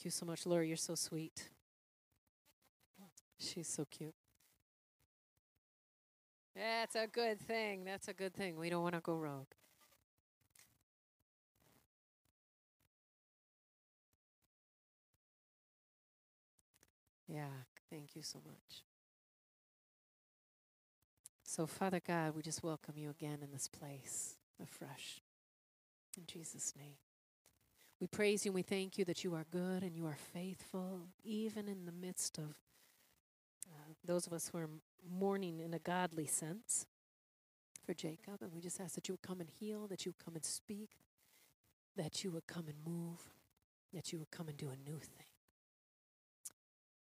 Thank you so much, Laura. You're so sweet. She's so cute. That's a good thing. That's a good thing. We don't want to go rogue. Yeah, thank you so much. So, Father God, we just welcome you again in this place afresh. In Jesus' name. We praise you and we thank you that you are good and you are faithful, even in the midst of uh, those of us who are mourning in a godly sense for Jacob. And we just ask that you would come and heal, that you would come and speak, that you would come and move, that you would come and do a new thing.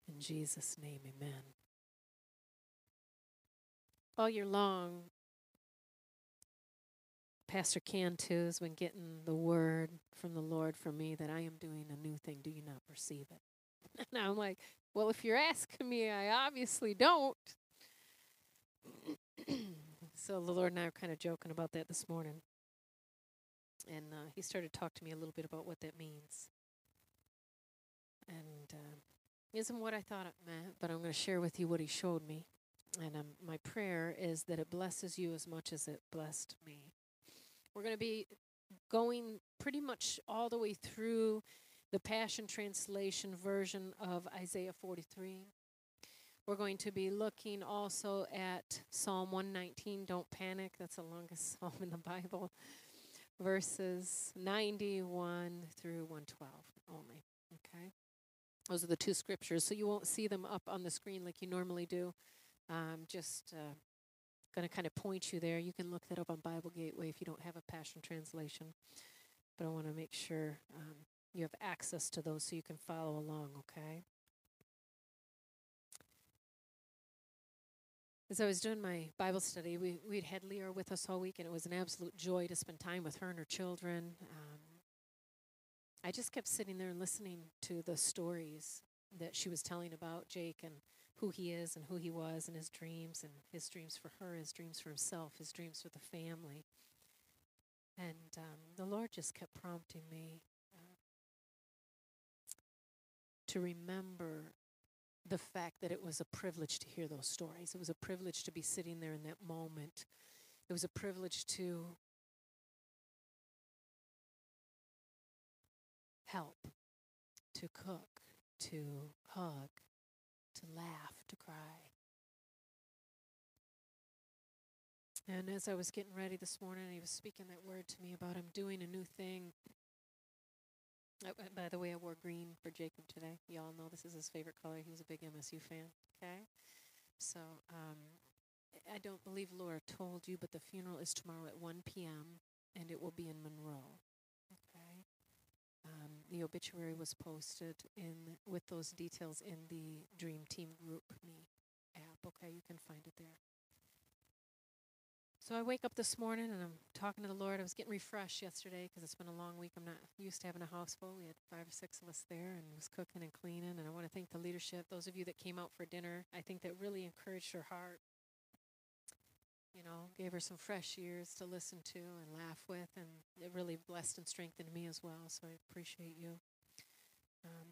In Jesus' name, amen. All year long, Pastor Cantu has been getting the word from the Lord for me that I am doing a new thing. Do you not perceive it? And I'm like, well, if you're asking me, I obviously don't. so the Lord and I were kind of joking about that this morning. And uh, he started to talk to me a little bit about what that means. And uh, isn't what I thought it meant, but I'm going to share with you what he showed me. And um, my prayer is that it blesses you as much as it blessed me. We're going to be going pretty much all the way through the Passion Translation version of Isaiah 43. We're going to be looking also at Psalm 119, Don't Panic. That's the longest psalm in the Bible. Verses 91 through 112 only. Okay? Those are the two scriptures. So you won't see them up on the screen like you normally do. Um, just uh, going to kind of point you there. You can look that up on Bible Gateway if you don't have a Passion Translation. But I want to make sure um, you have access to those so you can follow along, okay? As I was doing my Bible study, we, we'd had Leah with us all week, and it was an absolute joy to spend time with her and her children. Um, I just kept sitting there and listening to the stories that she was telling about Jake and who he is and who he was and his dreams and his dreams for her, his dreams for himself, his dreams for the family. And um, the Lord just kept prompting me uh, to remember the fact that it was a privilege to hear those stories. It was a privilege to be sitting there in that moment. It was a privilege to help, to cook, to hug, to laugh, to cry. And as I was getting ready this morning, he was speaking that word to me about him doing a new thing. Oh, by the way, I wore green for Jacob today. Y'all know this is his favorite color. He was a big MSU fan. Okay? So, um, I don't believe Laura told you, but the funeral is tomorrow at 1 p.m., and it will be in Monroe. Um, the obituary was posted in with those details in the Dream Team Group Me app. Okay, you can find it there. So I wake up this morning and I'm talking to the Lord. I was getting refreshed yesterday because it's been a long week. I'm not used to having a house full. We had five or six of us there and was cooking and cleaning. And I want to thank the leadership, those of you that came out for dinner. I think that really encouraged her heart you know, gave her some fresh ears to listen to and laugh with, and it really blessed and strengthened me as well. So I appreciate you um,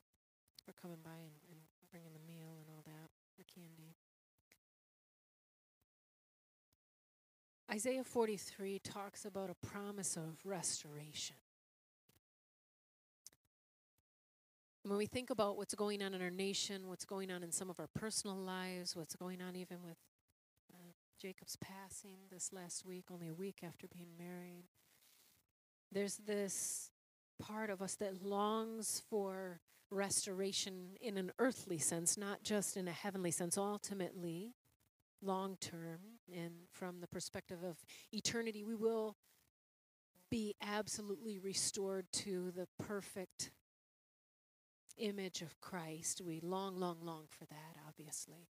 for coming by and, and bringing the meal and all that, the candy. Isaiah 43 talks about a promise of restoration. When we think about what's going on in our nation, what's going on in some of our personal lives, what's going on even with Jacob's passing this last week, only a week after being married. There's this part of us that longs for restoration in an earthly sense, not just in a heavenly sense, ultimately, long term, and from the perspective of eternity, we will be absolutely restored to the perfect image of Christ. We long, long, long for that, obviously.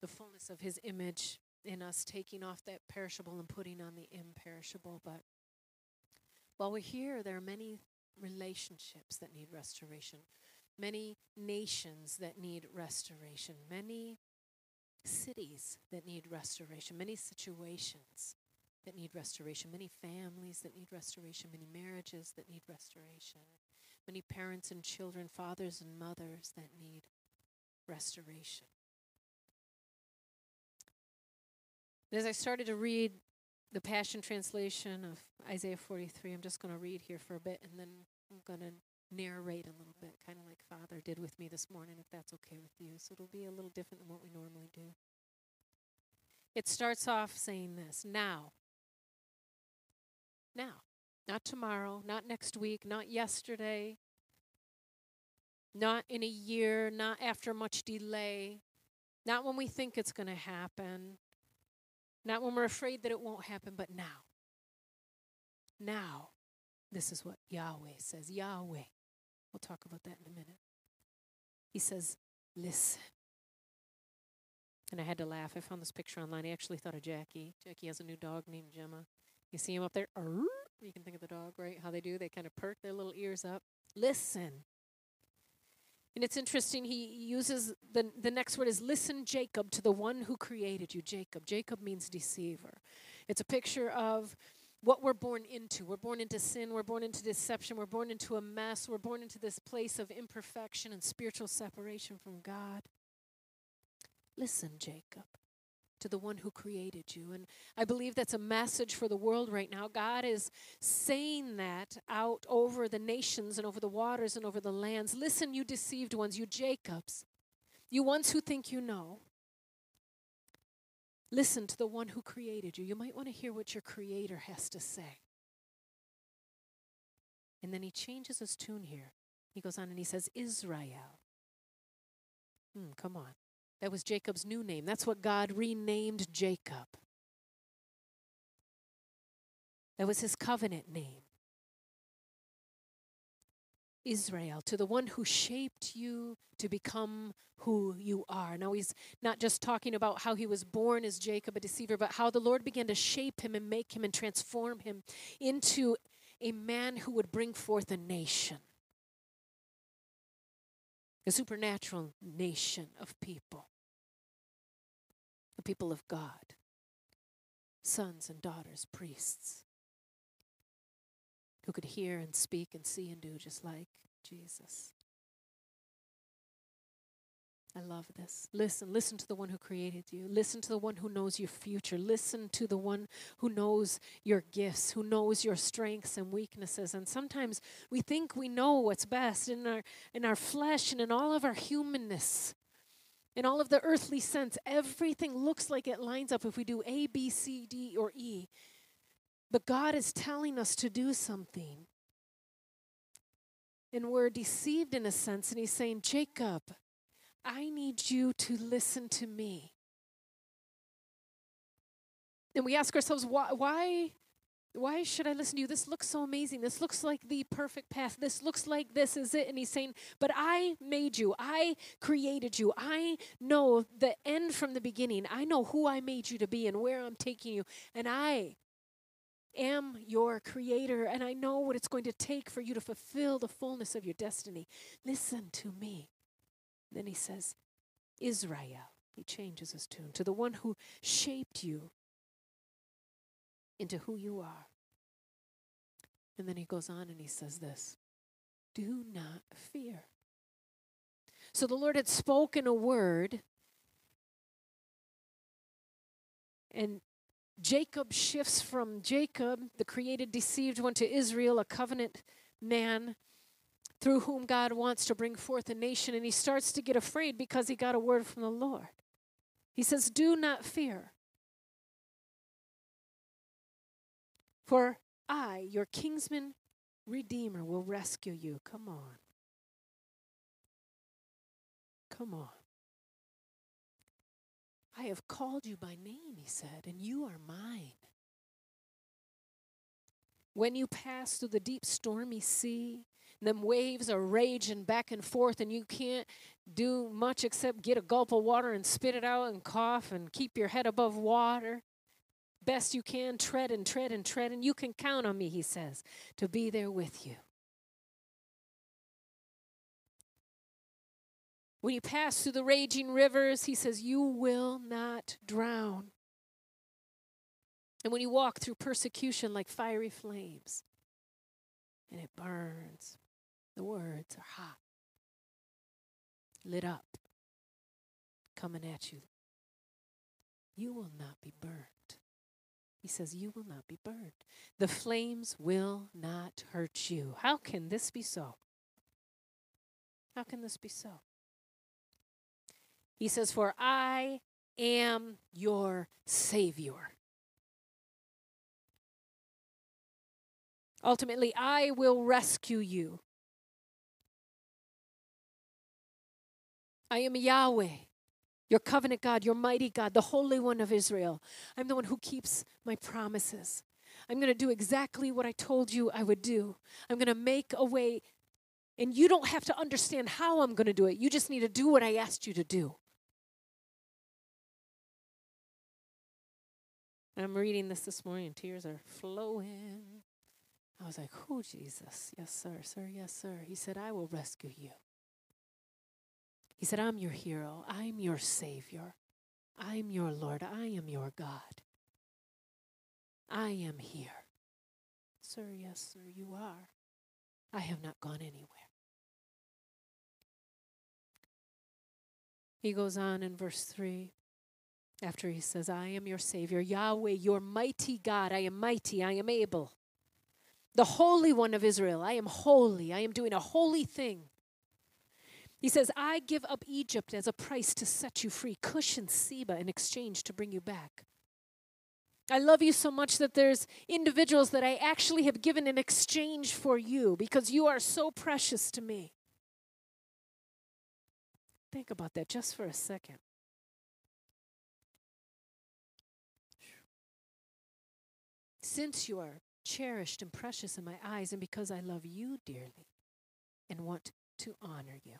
The fullness of his image in us, taking off that perishable and putting on the imperishable. But while we're here, there are many relationships that need restoration, many nations that need restoration, many cities that need restoration, many situations that need restoration, many families that need restoration, many marriages that need restoration, many parents and children, fathers and mothers that need restoration. As I started to read the Passion Translation of Isaiah 43, I'm just going to read here for a bit and then I'm going to narrate a little bit, kind of like Father did with me this morning, if that's okay with you. So it'll be a little different than what we normally do. It starts off saying this Now, now, not tomorrow, not next week, not yesterday, not in a year, not after much delay, not when we think it's going to happen, not when we're afraid that it won't happen, but now. Now, this is what Yahweh says. Yahweh. We'll talk about that in a minute. He says, Listen. And I had to laugh. I found this picture online. I actually thought of Jackie. Jackie has a new dog named Gemma. You see him up there? You can think of the dog, right? How they do. They kind of perk their little ears up. Listen. And it's interesting, he uses the, the next word is listen, Jacob, to the one who created you. Jacob. Jacob means deceiver. It's a picture of what we're born into. We're born into sin. We're born into deception. We're born into a mess. We're born into this place of imperfection and spiritual separation from God. Listen, Jacob to the one who created you. And I believe that's a message for the world right now. God is saying that out over the nations and over the waters and over the lands. Listen, you deceived ones, you Jacobs, you ones who think you know. Listen to the one who created you. You might want to hear what your creator has to say. And then he changes his tune here. He goes on and he says, Israel. Hmm, come on. That was Jacob's new name. That's what God renamed Jacob. That was his covenant name. Israel, to the one who shaped you to become who you are. Now, he's not just talking about how he was born as Jacob, a deceiver, but how the Lord began to shape him and make him and transform him into a man who would bring forth a nation a supernatural nation of people the people of God, sons and daughters, priests, who could hear and speak and see and do just like Jesus. I love this. Listen, listen to the one who created you. Listen to the one who knows your future. Listen to the one who knows your gifts, who knows your strengths and weaknesses. And sometimes we think we know what's best in our in our flesh and in all of our humanness in all of the earthly sense, everything looks like it lines up if we do A, B, C, D, or E. But God is telling us to do something. And we're deceived in a sense, and He's saying, Jacob, I need you to listen to me. And we ask ourselves, why, why why should I listen to you? This looks so amazing. This looks like the perfect path. This looks like this is it. And he's saying, But I made you. I created you. I know the end from the beginning. I know who I made you to be and where I'm taking you. And I am your creator. And I know what it's going to take for you to fulfill the fullness of your destiny. Listen to me. Then he says, Israel. He changes his tune to the one who shaped you into who you are. And then he goes on and he says this Do not fear. So the Lord had spoken a word, and Jacob shifts from Jacob, the created, deceived one, to Israel, a covenant man through whom God wants to bring forth a nation. And he starts to get afraid because he got a word from the Lord. He says, Do not fear. For I, your kinsman redeemer, will rescue you. Come on. Come on. I have called you by name, he said, and you are mine. When you pass through the deep stormy sea, them waves are raging back and forth, and you can't do much except get a gulp of water and spit it out and cough and keep your head above water. Best you can, tread and tread and tread, and you can count on me, he says, to be there with you. When you pass through the raging rivers, he says, you will not drown. And when you walk through persecution like fiery flames, and it burns, the words are hot, lit up, coming at you. You will not be burned. He says, You will not be burned. The flames will not hurt you. How can this be so? How can this be so? He says, For I am your Savior. Ultimately, I will rescue you. I am Yahweh, your covenant God, your mighty God, the Holy One of Israel. I'm the one who keeps my promises. I'm going to do exactly what I told you I would do. I'm going to make a way, and you don't have to understand how I'm going to do it. You just need to do what I asked you to do. I'm reading this this morning, tears are flowing. I was like, Oh, Jesus. Yes, sir, sir, yes, sir. He said, I will rescue you. He said, I'm your hero. I'm your Savior. I'm your Lord. I am your God. I am here. Sir, yes, sir, you are. I have not gone anywhere. He goes on in verse 3 after he says, I am your Savior, Yahweh, your mighty God. I am mighty, I am able the Holy One of Israel. I am holy. I am doing a holy thing. He says, I give up Egypt as a price to set you free, Cush and Seba in exchange to bring you back. I love you so much that there's individuals that I actually have given in exchange for you because you are so precious to me. Think about that just for a second. Since you are cherished and precious in my eyes, and because I love you dearly and want to honor you.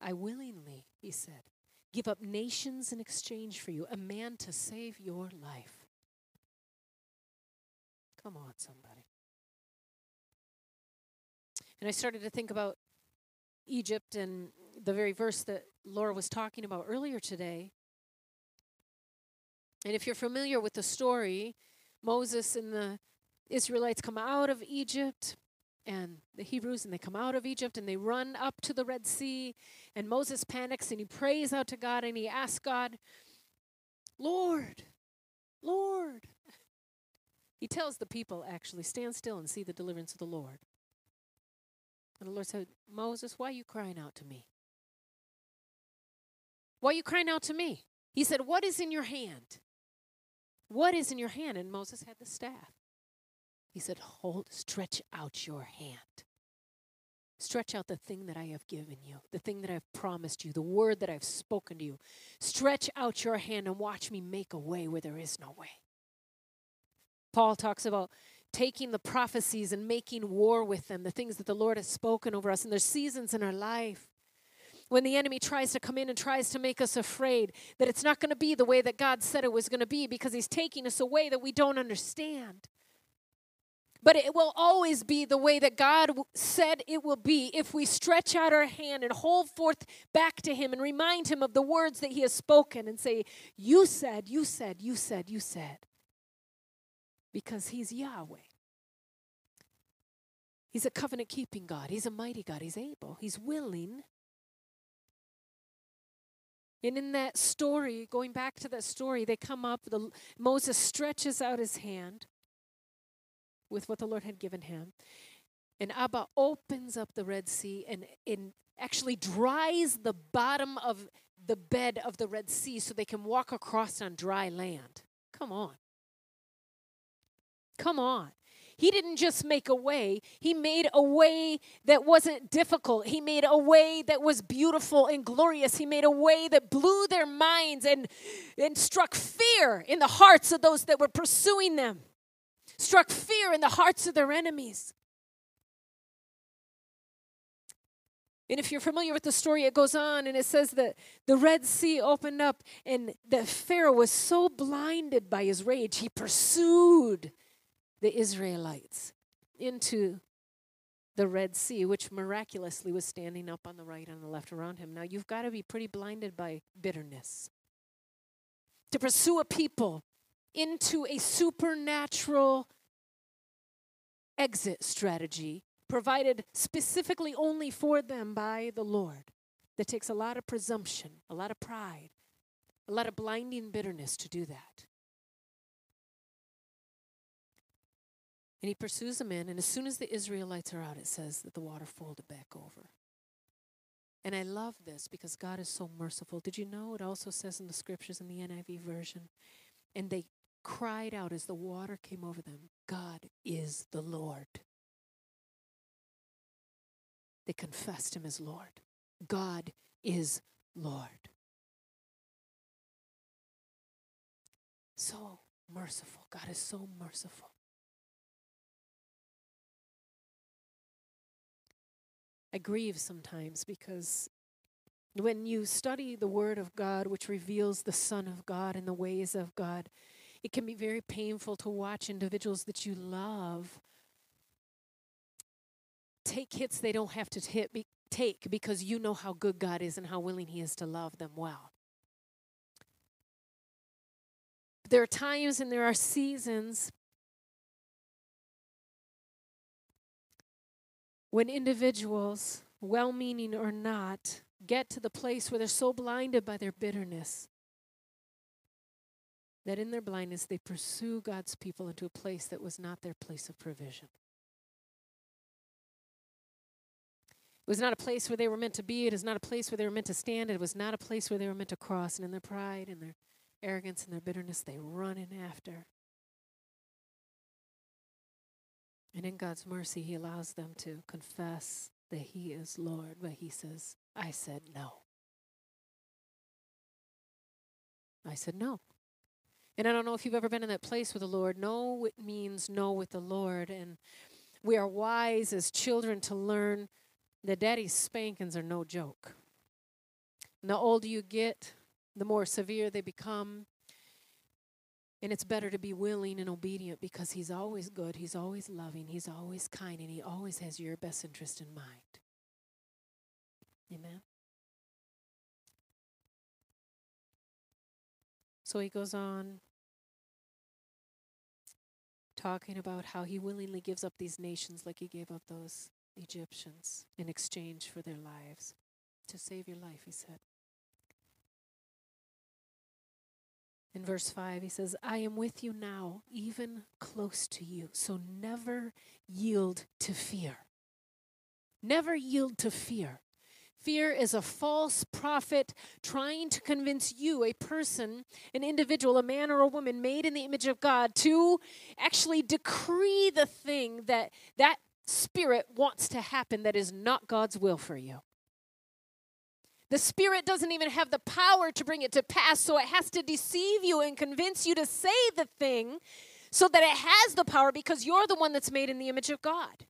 I willingly, he said, give up nations in exchange for you, a man to save your life. Come on, somebody. And I started to think about Egypt and the very verse that Laura was talking about earlier today. And if you're familiar with the story, Moses and the Israelites come out of Egypt and the Hebrews, and they come out of Egypt and they run up to the Red Sea. And Moses panics and he prays out to God and he asks God, Lord, Lord. He tells the people, actually, stand still and see the deliverance of the Lord. And the Lord said, Moses, why are you crying out to me? Why are you crying out to me? He said, What is in your hand? What is in your hand? And Moses had the staff. He said, Hold, stretch out your hand. Stretch out the thing that I have given you, the thing that I've promised you, the word that I've spoken to you. Stretch out your hand and watch me make a way where there is no way. Paul talks about taking the prophecies and making war with them, the things that the Lord has spoken over us. And there's seasons in our life when the enemy tries to come in and tries to make us afraid that it's not going to be the way that God said it was going to be because he's taking us away that we don't understand. But it will always be the way that God said it will be if we stretch out our hand and hold forth back to Him and remind Him of the words that He has spoken and say, You said, you said, you said, you said. Because He's Yahweh. He's a covenant keeping God. He's a mighty God. He's able. He's willing. And in that story, going back to that story, they come up, the, Moses stretches out his hand with what the Lord had given him. And Abba opens up the Red Sea and, and actually dries the bottom of the bed of the Red Sea so they can walk across on dry land. Come on. Come on. He didn't just make a way, He made a way that wasn't difficult. He made a way that was beautiful and glorious. He made a way that blew their minds and, and struck fear in the hearts of those that were pursuing them struck fear in the hearts of their enemies. And if you're familiar with the story, it goes on and it says that the Red Sea opened up and that Pharaoh was so blinded by his rage, he pursued the Israelites into the Red Sea, which miraculously was standing up on the right and the left around him. Now, you've got to be pretty blinded by bitterness to pursue a people into a supernatural exit strategy provided specifically only for them by the Lord. That takes a lot of presumption, a lot of pride, a lot of blinding bitterness to do that. And he pursues them in, and as soon as the Israelites are out, it says that the water folded back over. And I love this because God is so merciful. Did you know it also says in the scriptures in the NIV version? And they cried out as the water came over them God is the Lord. They confessed him as Lord. God is Lord. So merciful. God is so merciful. I grieve sometimes because when you study the Word of God, which reveals the Son of God and the ways of God, it can be very painful to watch individuals that you love take hits they don't have to hit, take because you know how good God is and how willing He is to love them well. There are times and there are seasons when individuals, well meaning or not, get to the place where they're so blinded by their bitterness that in their blindness they pursue God's people into a place that was not their place of provision. It was not a place where they were meant to be. It is not a place where they were meant to stand. It was not a place where they were meant to cross. And in their pride and their arrogance and their bitterness, they run in after. And in God's mercy, He allows them to confess that He is Lord, but He says, I said no. I said no. And I don't know if you've ever been in that place with the Lord. No it means no with the Lord. And we are wise as children to learn that daddy's spankings are no joke. And the older you get, the more severe they become. And it's better to be willing and obedient because He's always good, He's always loving, He's always kind, and He always has your best interest in mind. Amen. So he goes on talking about how he willingly gives up these nations like he gave up those Egyptians in exchange for their lives. To save your life, he said. In verse 5, he says, I am with you now, even close to you. So never yield to fear. Never yield to fear. Fear is a false prophet trying to convince you, a person, an individual, a man or a woman made in the image of God, to actually decree the thing that that spirit wants to happen that is not God's will for you. The Spirit doesn't even have the power to bring it to pass, so it has to deceive you and convince you to say the thing so that it has the power because you're the one that's made in the image of God.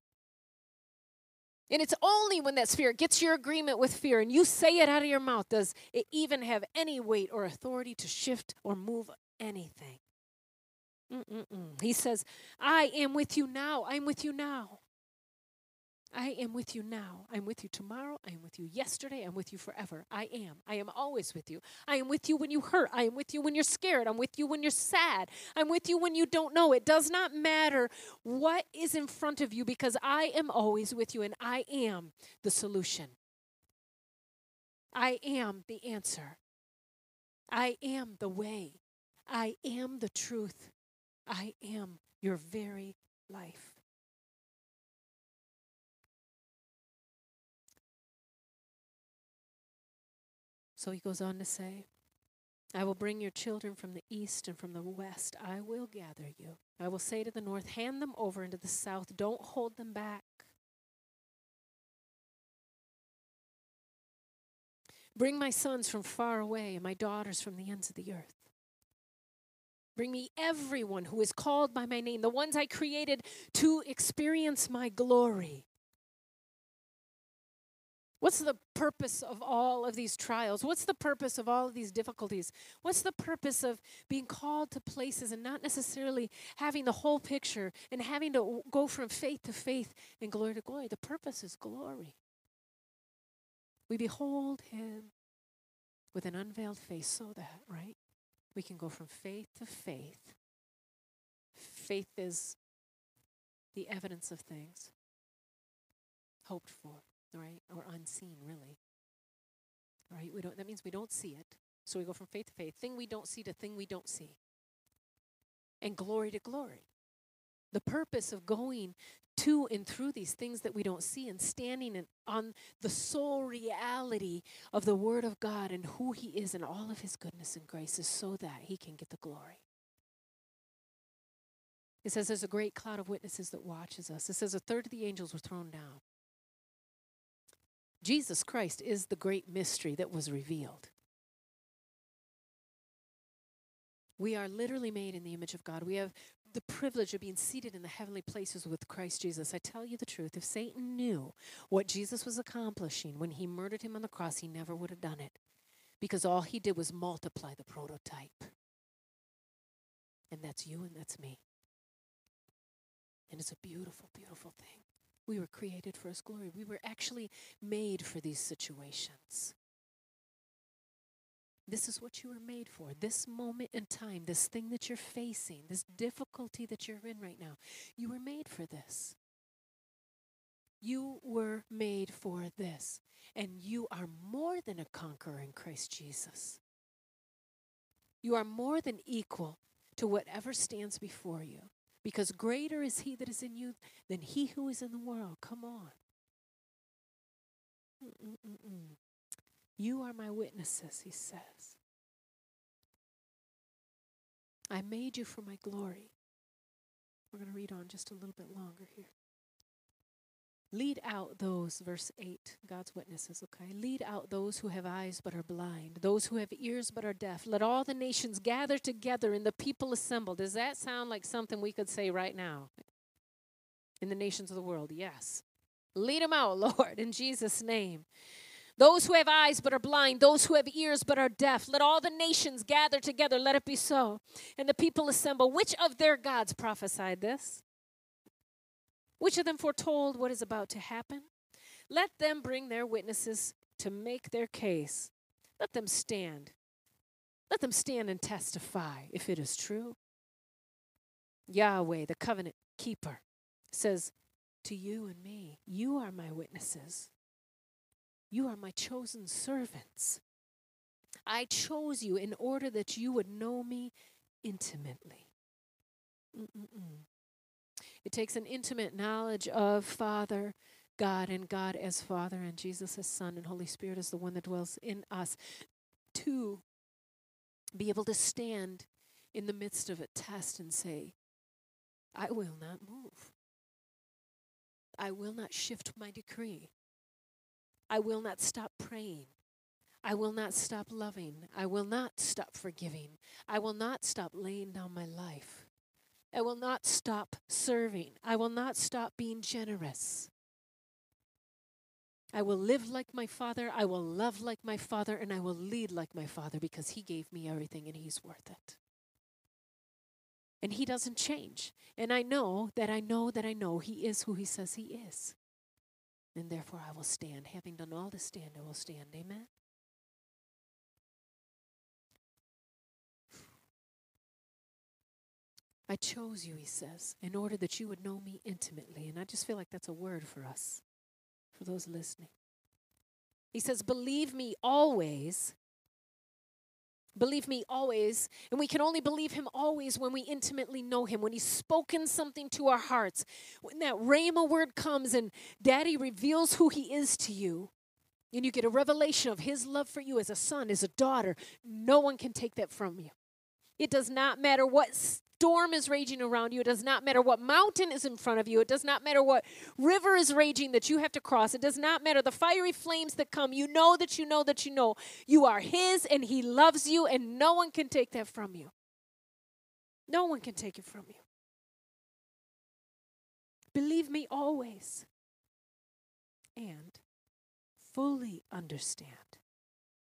And it's only when that spirit gets your agreement with fear and you say it out of your mouth does it even have any weight or authority to shift or move anything. Mm-mm-mm. He says, I am with you now. I'm with you now. I am with you now. I'm with you tomorrow. I am with you yesterday. I'm with you forever. I am. I am always with you. I am with you when you hurt. I am with you when you're scared. I'm with you when you're sad. I'm with you when you don't know. It does not matter what is in front of you because I am always with you and I am the solution. I am the answer. I am the way. I am the truth. I am your very life. So he goes on to say, I will bring your children from the east and from the west. I will gather you. I will say to the north, hand them over into the south. Don't hold them back. Bring my sons from far away and my daughters from the ends of the earth. Bring me everyone who is called by my name, the ones I created to experience my glory. What's the purpose of all of these trials? What's the purpose of all of these difficulties? What's the purpose of being called to places and not necessarily having the whole picture and having to go from faith to faith and glory to glory? The purpose is glory. We behold him with an unveiled face so that, right? We can go from faith to faith. Faith is the evidence of things hoped for right? Or unseen, really. Right? We don't that means we don't see it. So we go from faith to faith, thing we don't see to thing we don't see. And glory to glory. The purpose of going to and through these things that we don't see and standing in, on the sole reality of the Word of God and who He is and all of His goodness and grace is so that He can get the glory. It says there's a great cloud of witnesses that watches us. It says a third of the angels were thrown down. Jesus Christ is the great mystery that was revealed. We are literally made in the image of God. We have the privilege of being seated in the heavenly places with Christ Jesus. I tell you the truth, if Satan knew what Jesus was accomplishing when he murdered him on the cross, he never would have done it because all he did was multiply the prototype. And that's you and that's me. And it's a beautiful, beautiful thing. We were created for His glory. We were actually made for these situations. This is what you were made for. This moment in time, this thing that you're facing, this difficulty that you're in right now, you were made for this. You were made for this. And you are more than a conqueror in Christ Jesus. You are more than equal to whatever stands before you because greater is he that is in you than he who is in the world. Come on. Mm-mm-mm. You are my witnesses, he says. I made you for my glory. We're going to read on just a little bit longer here. Lead out those, verse 8, God's witnesses, okay? Lead out those who have eyes but are blind, those who have ears but are deaf. Let all the nations gather together and the people assemble. Does that sound like something we could say right now in the nations of the world? Yes. Lead them out, Lord, in Jesus' name. Those who have eyes but are blind, those who have ears but are deaf, let all the nations gather together. Let it be so. And the people assemble. Which of their gods prophesied this? Which of them foretold what is about to happen? Let them bring their witnesses to make their case. Let them stand. Let them stand and testify if it is true. Yahweh, the covenant keeper, says to you and me, You are my witnesses. You are my chosen servants. I chose you in order that you would know me intimately. Mm-mm-mm. It takes an intimate knowledge of Father, God, and God as Father, and Jesus as Son, and Holy Spirit as the one that dwells in us to be able to stand in the midst of a test and say, I will not move. I will not shift my decree. I will not stop praying. I will not stop loving. I will not stop forgiving. I will not stop laying down my life. I will not stop serving. I will not stop being generous. I will live like my father. I will love like my father. And I will lead like my father because he gave me everything and he's worth it. And he doesn't change. And I know that I know that I know he is who he says he is. And therefore I will stand. Having done all to stand, I will stand. Amen. I chose you, he says, in order that you would know me intimately. And I just feel like that's a word for us, for those listening. He says, Believe me always. Believe me always. And we can only believe him always when we intimately know him, when he's spoken something to our hearts. When that Rhema word comes and daddy reveals who he is to you, and you get a revelation of his love for you as a son, as a daughter, no one can take that from you. It does not matter what storm is raging around you. It does not matter what mountain is in front of you. It does not matter what river is raging that you have to cross. It does not matter the fiery flames that come. You know that you know that you know you are His and He loves you, and no one can take that from you. No one can take it from you. Believe me always. And fully understand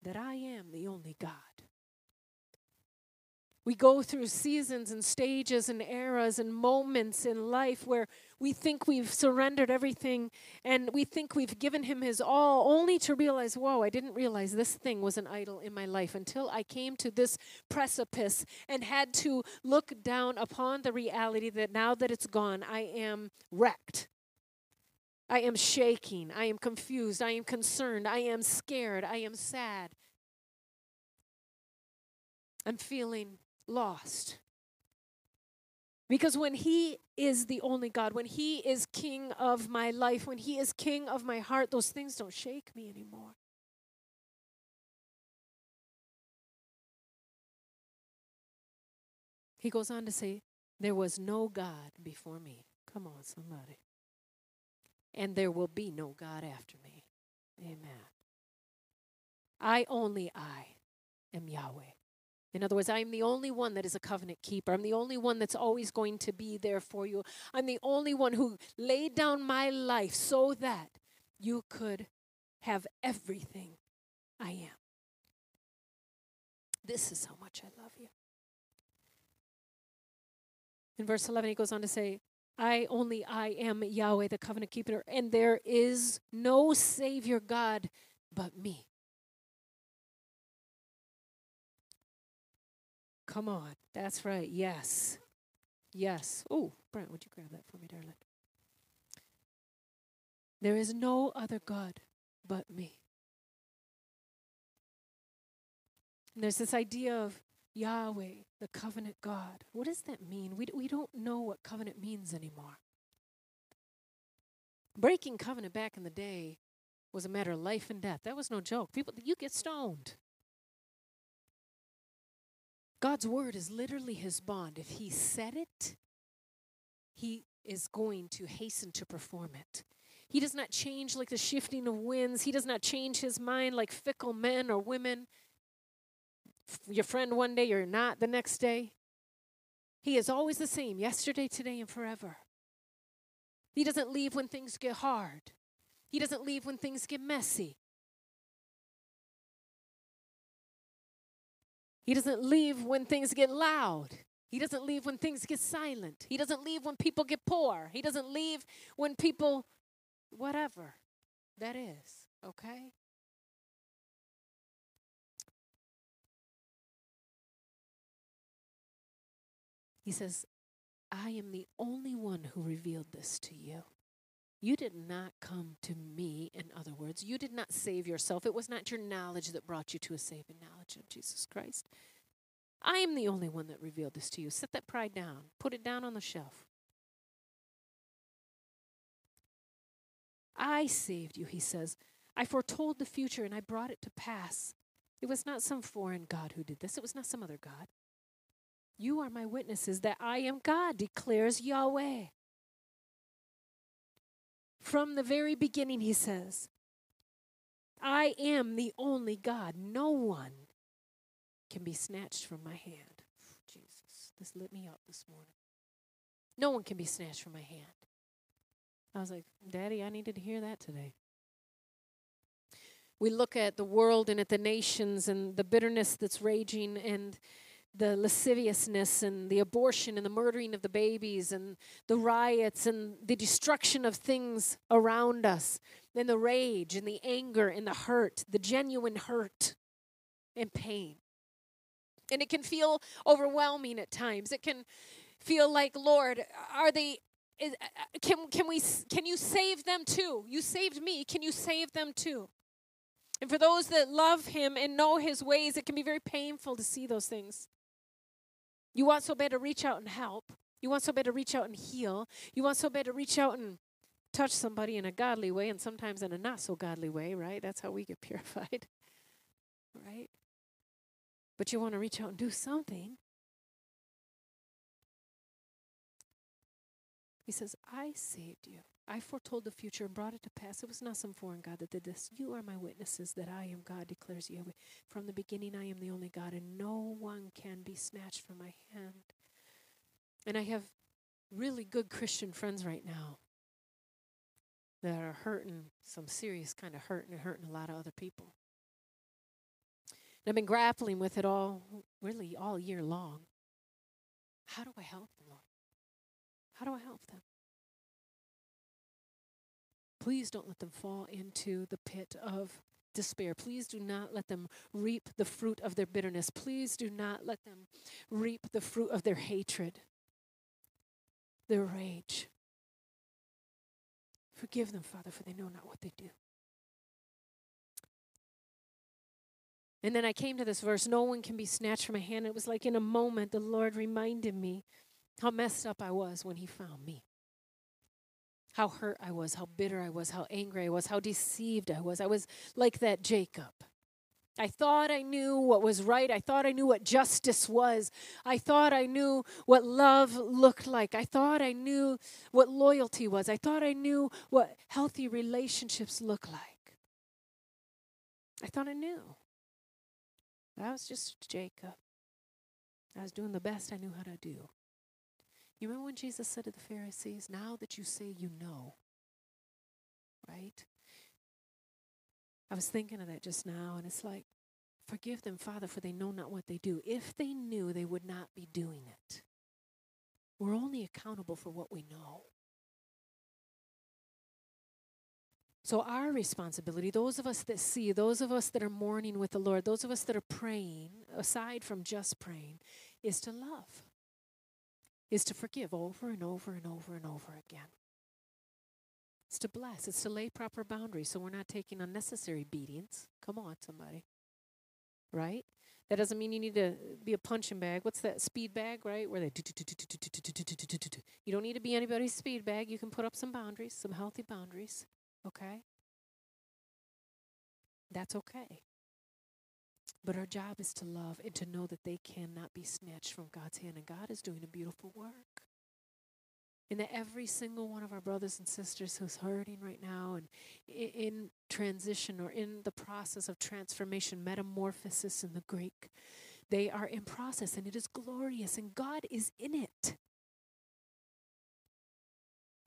that I am the only God. We go through seasons and stages and eras and moments in life where we think we've surrendered everything and we think we've given Him His all, only to realize, whoa, I didn't realize this thing was an idol in my life until I came to this precipice and had to look down upon the reality that now that it's gone, I am wrecked. I am shaking. I am confused. I am concerned. I am scared. I am sad. I'm feeling lost. Because when He is the only God, when He is King of my life, when He is King of my heart, those things don't shake me anymore. He goes on to say, There was no God before me. Come on, somebody. And there will be no God after me. Amen. I only I am Yahweh. In other words, I'm the only one that is a covenant keeper. I'm the only one that's always going to be there for you. I'm the only one who laid down my life so that you could have everything I am. This is how much I love you. In verse 11, he goes on to say, I only I am Yahweh, the covenant keeper, and there is no Savior God but me. Come on. That's right. Yes. Yes. Oh, Brent, would you grab that for me, darling? There is no other God but me. And there's this idea of Yahweh, the covenant God. What does that mean? We, we don't know what covenant means anymore. Breaking covenant back in the day was a matter of life and death. That was no joke. People, you get stoned. God's word is literally his bond. If he said it, he is going to hasten to perform it. He does not change like the shifting of winds. He does not change his mind like fickle men or women. Your friend one day, you're not the next day. He is always the same, yesterday, today, and forever. He doesn't leave when things get hard. He doesn't leave when things get messy. He doesn't leave when things get loud. He doesn't leave when things get silent. He doesn't leave when people get poor. He doesn't leave when people, whatever that is, okay? He says, I am the only one who revealed this to you. You did not come to me, in other words. You did not save yourself. It was not your knowledge that brought you to a saving knowledge of Jesus Christ. I am the only one that revealed this to you. Set that pride down, put it down on the shelf. I saved you, he says. I foretold the future and I brought it to pass. It was not some foreign God who did this, it was not some other God. You are my witnesses that I am God, declares Yahweh. From the very beginning, he says, I am the only God. No one can be snatched from my hand. Jesus, this lit me up this morning. No one can be snatched from my hand. I was like, Daddy, I needed to hear that today. We look at the world and at the nations and the bitterness that's raging and the lasciviousness and the abortion and the murdering of the babies and the riots and the destruction of things around us and the rage and the anger and the hurt, the genuine hurt and pain. And it can feel overwhelming at times. It can feel like, Lord, are they is, uh, uh, can can we can you save them too? You saved me. Can you save them too? And for those that love him and know his ways, it can be very painful to see those things. You want so bad to reach out and help. You want so bad to reach out and heal. You want so bad to reach out and touch somebody in a godly way and sometimes in a not so godly way, right? That's how we get purified, right? But you want to reach out and do something. He says, I saved you. I foretold the future and brought it to pass. It was not some foreign God that did this. You are my witnesses that I am God, declares Yahweh. From the beginning, I am the only God, and no one can be snatched from my hand. And I have really good Christian friends right now that are hurting some serious kind of hurting, and hurting a lot of other people. And I've been grappling with it all, really all year long. How do I help them, Lord? How do I help them? Please don't let them fall into the pit of despair. Please do not let them reap the fruit of their bitterness. Please do not let them reap the fruit of their hatred, their rage. Forgive them, Father, for they know not what they do. And then I came to this verse no one can be snatched from my hand. It was like in a moment the Lord reminded me how messed up I was when He found me. How hurt I was, how bitter I was, how angry I was, how deceived I was. I was like that Jacob. I thought I knew what was right. I thought I knew what justice was. I thought I knew what love looked like. I thought I knew what loyalty was. I thought I knew what healthy relationships look like. I thought I knew. I was just Jacob. I was doing the best I knew how to do. You remember when Jesus said to the Pharisees, Now that you say you know, right? I was thinking of that just now, and it's like, forgive them, Father, for they know not what they do. If they knew, they would not be doing it. We're only accountable for what we know. So, our responsibility, those of us that see, those of us that are mourning with the Lord, those of us that are praying, aside from just praying, is to love, is to forgive over and over and over and over again. It's to bless. It's to lay proper boundaries so we're not taking unnecessary beatings. Come on, somebody. Right? That doesn't mean you need to be a punching bag. What's that speed bag, right? Where they do do do You don't need to be anybody's speed bag. You can put up some boundaries, some healthy boundaries. Okay? That's okay. But our job is to love and to know that they cannot be snatched from God's hand. And God is doing a beautiful work and that every single one of our brothers and sisters who's hurting right now and in transition or in the process of transformation, metamorphosis in the Greek, they are in process and it is glorious and God is in it.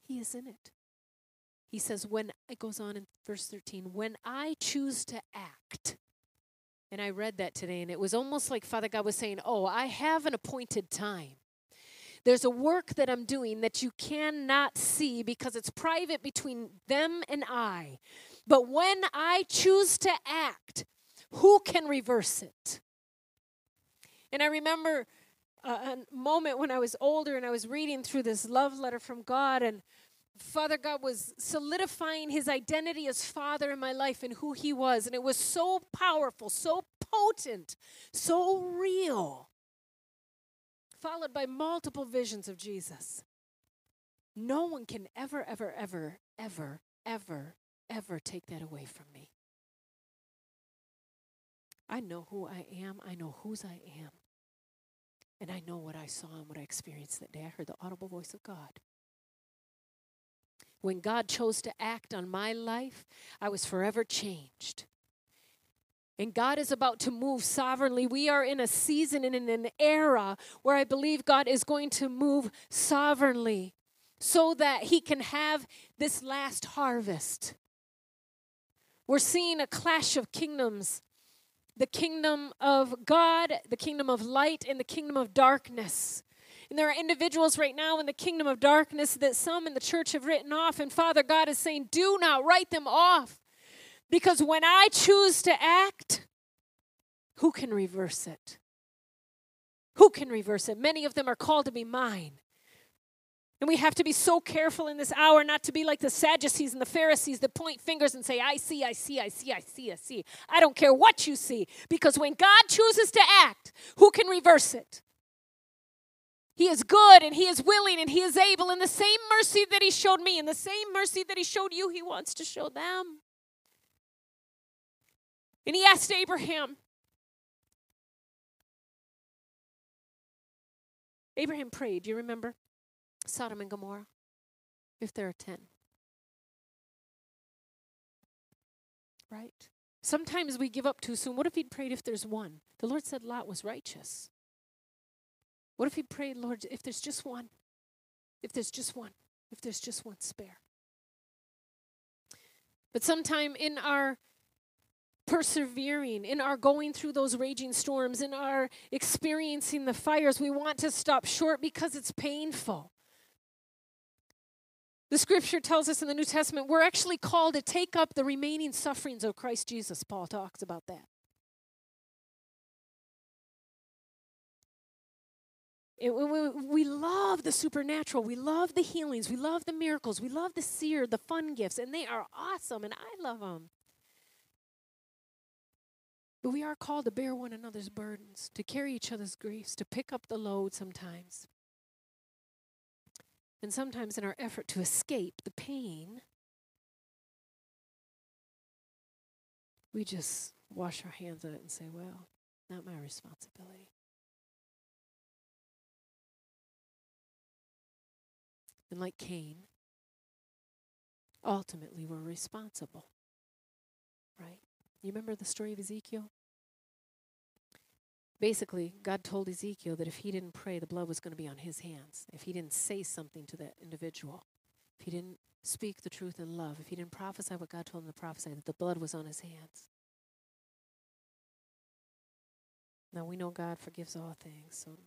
He is in it. He says, when it goes on in verse 13, when I choose to act, and I read that today, and it was almost like Father God was saying, Oh, I have an appointed time. There's a work that I'm doing that you cannot see because it's private between them and I. But when I choose to act, who can reverse it? And I remember uh, a moment when I was older and I was reading through this love letter from God, and Father God was solidifying his identity as Father in my life and who he was. And it was so powerful, so potent, so real followed by multiple visions of Jesus. No one can ever, ever, ever, ever, ever, ever take that away from me. I know who I am, I know whose I am. And I know what I saw and what I experienced that day. I heard the audible voice of God. When God chose to act on my life, I was forever changed. And God is about to move sovereignly. We are in a season and in an era where I believe God is going to move sovereignly so that He can have this last harvest. We're seeing a clash of kingdoms the kingdom of God, the kingdom of light, and the kingdom of darkness. And there are individuals right now in the kingdom of darkness that some in the church have written off, and Father God is saying, Do not write them off. Because when I choose to act, who can reverse it? Who can reverse it? Many of them are called to be mine. And we have to be so careful in this hour not to be like the Sadducees and the Pharisees that point fingers and say, I see, I see, I see, I see, I see. I don't care what you see. Because when God chooses to act, who can reverse it? He is good and He is willing and He is able. And the same mercy that He showed me and the same mercy that He showed you, He wants to show them. And he asked Abraham, Abraham prayed. You remember? Sodom and Gomorrah. If there are 10. Right? Sometimes we give up too soon. What if he'd prayed if there's one? The Lord said Lot was righteous. What if he prayed, Lord, if there's just one? If there's just one? If there's just one spare? But sometime in our persevering, in our going through those raging storms, in our experiencing the fires, we want to stop short because it's painful. The scripture tells us in the New Testament we're actually called to take up the remaining sufferings of Christ Jesus. Paul talks about that. It, we, we love the supernatural. We love the healings. We love the miracles. We love the seer, the fun gifts, and they are awesome, and I love them. But we are called to bear one another's burdens, to carry each other's griefs, to pick up the load sometimes. And sometimes, in our effort to escape the pain, we just wash our hands of it and say, well, not my responsibility. And like Cain, ultimately we're responsible. Right? You remember the story of Ezekiel? Basically, God told Ezekiel that if he didn't pray, the blood was going to be on his hands. If he didn't say something to that individual, if he didn't speak the truth in love, if he didn't prophesy what God told him to prophesy, that the blood was on his hands. Now we know God forgives all things, so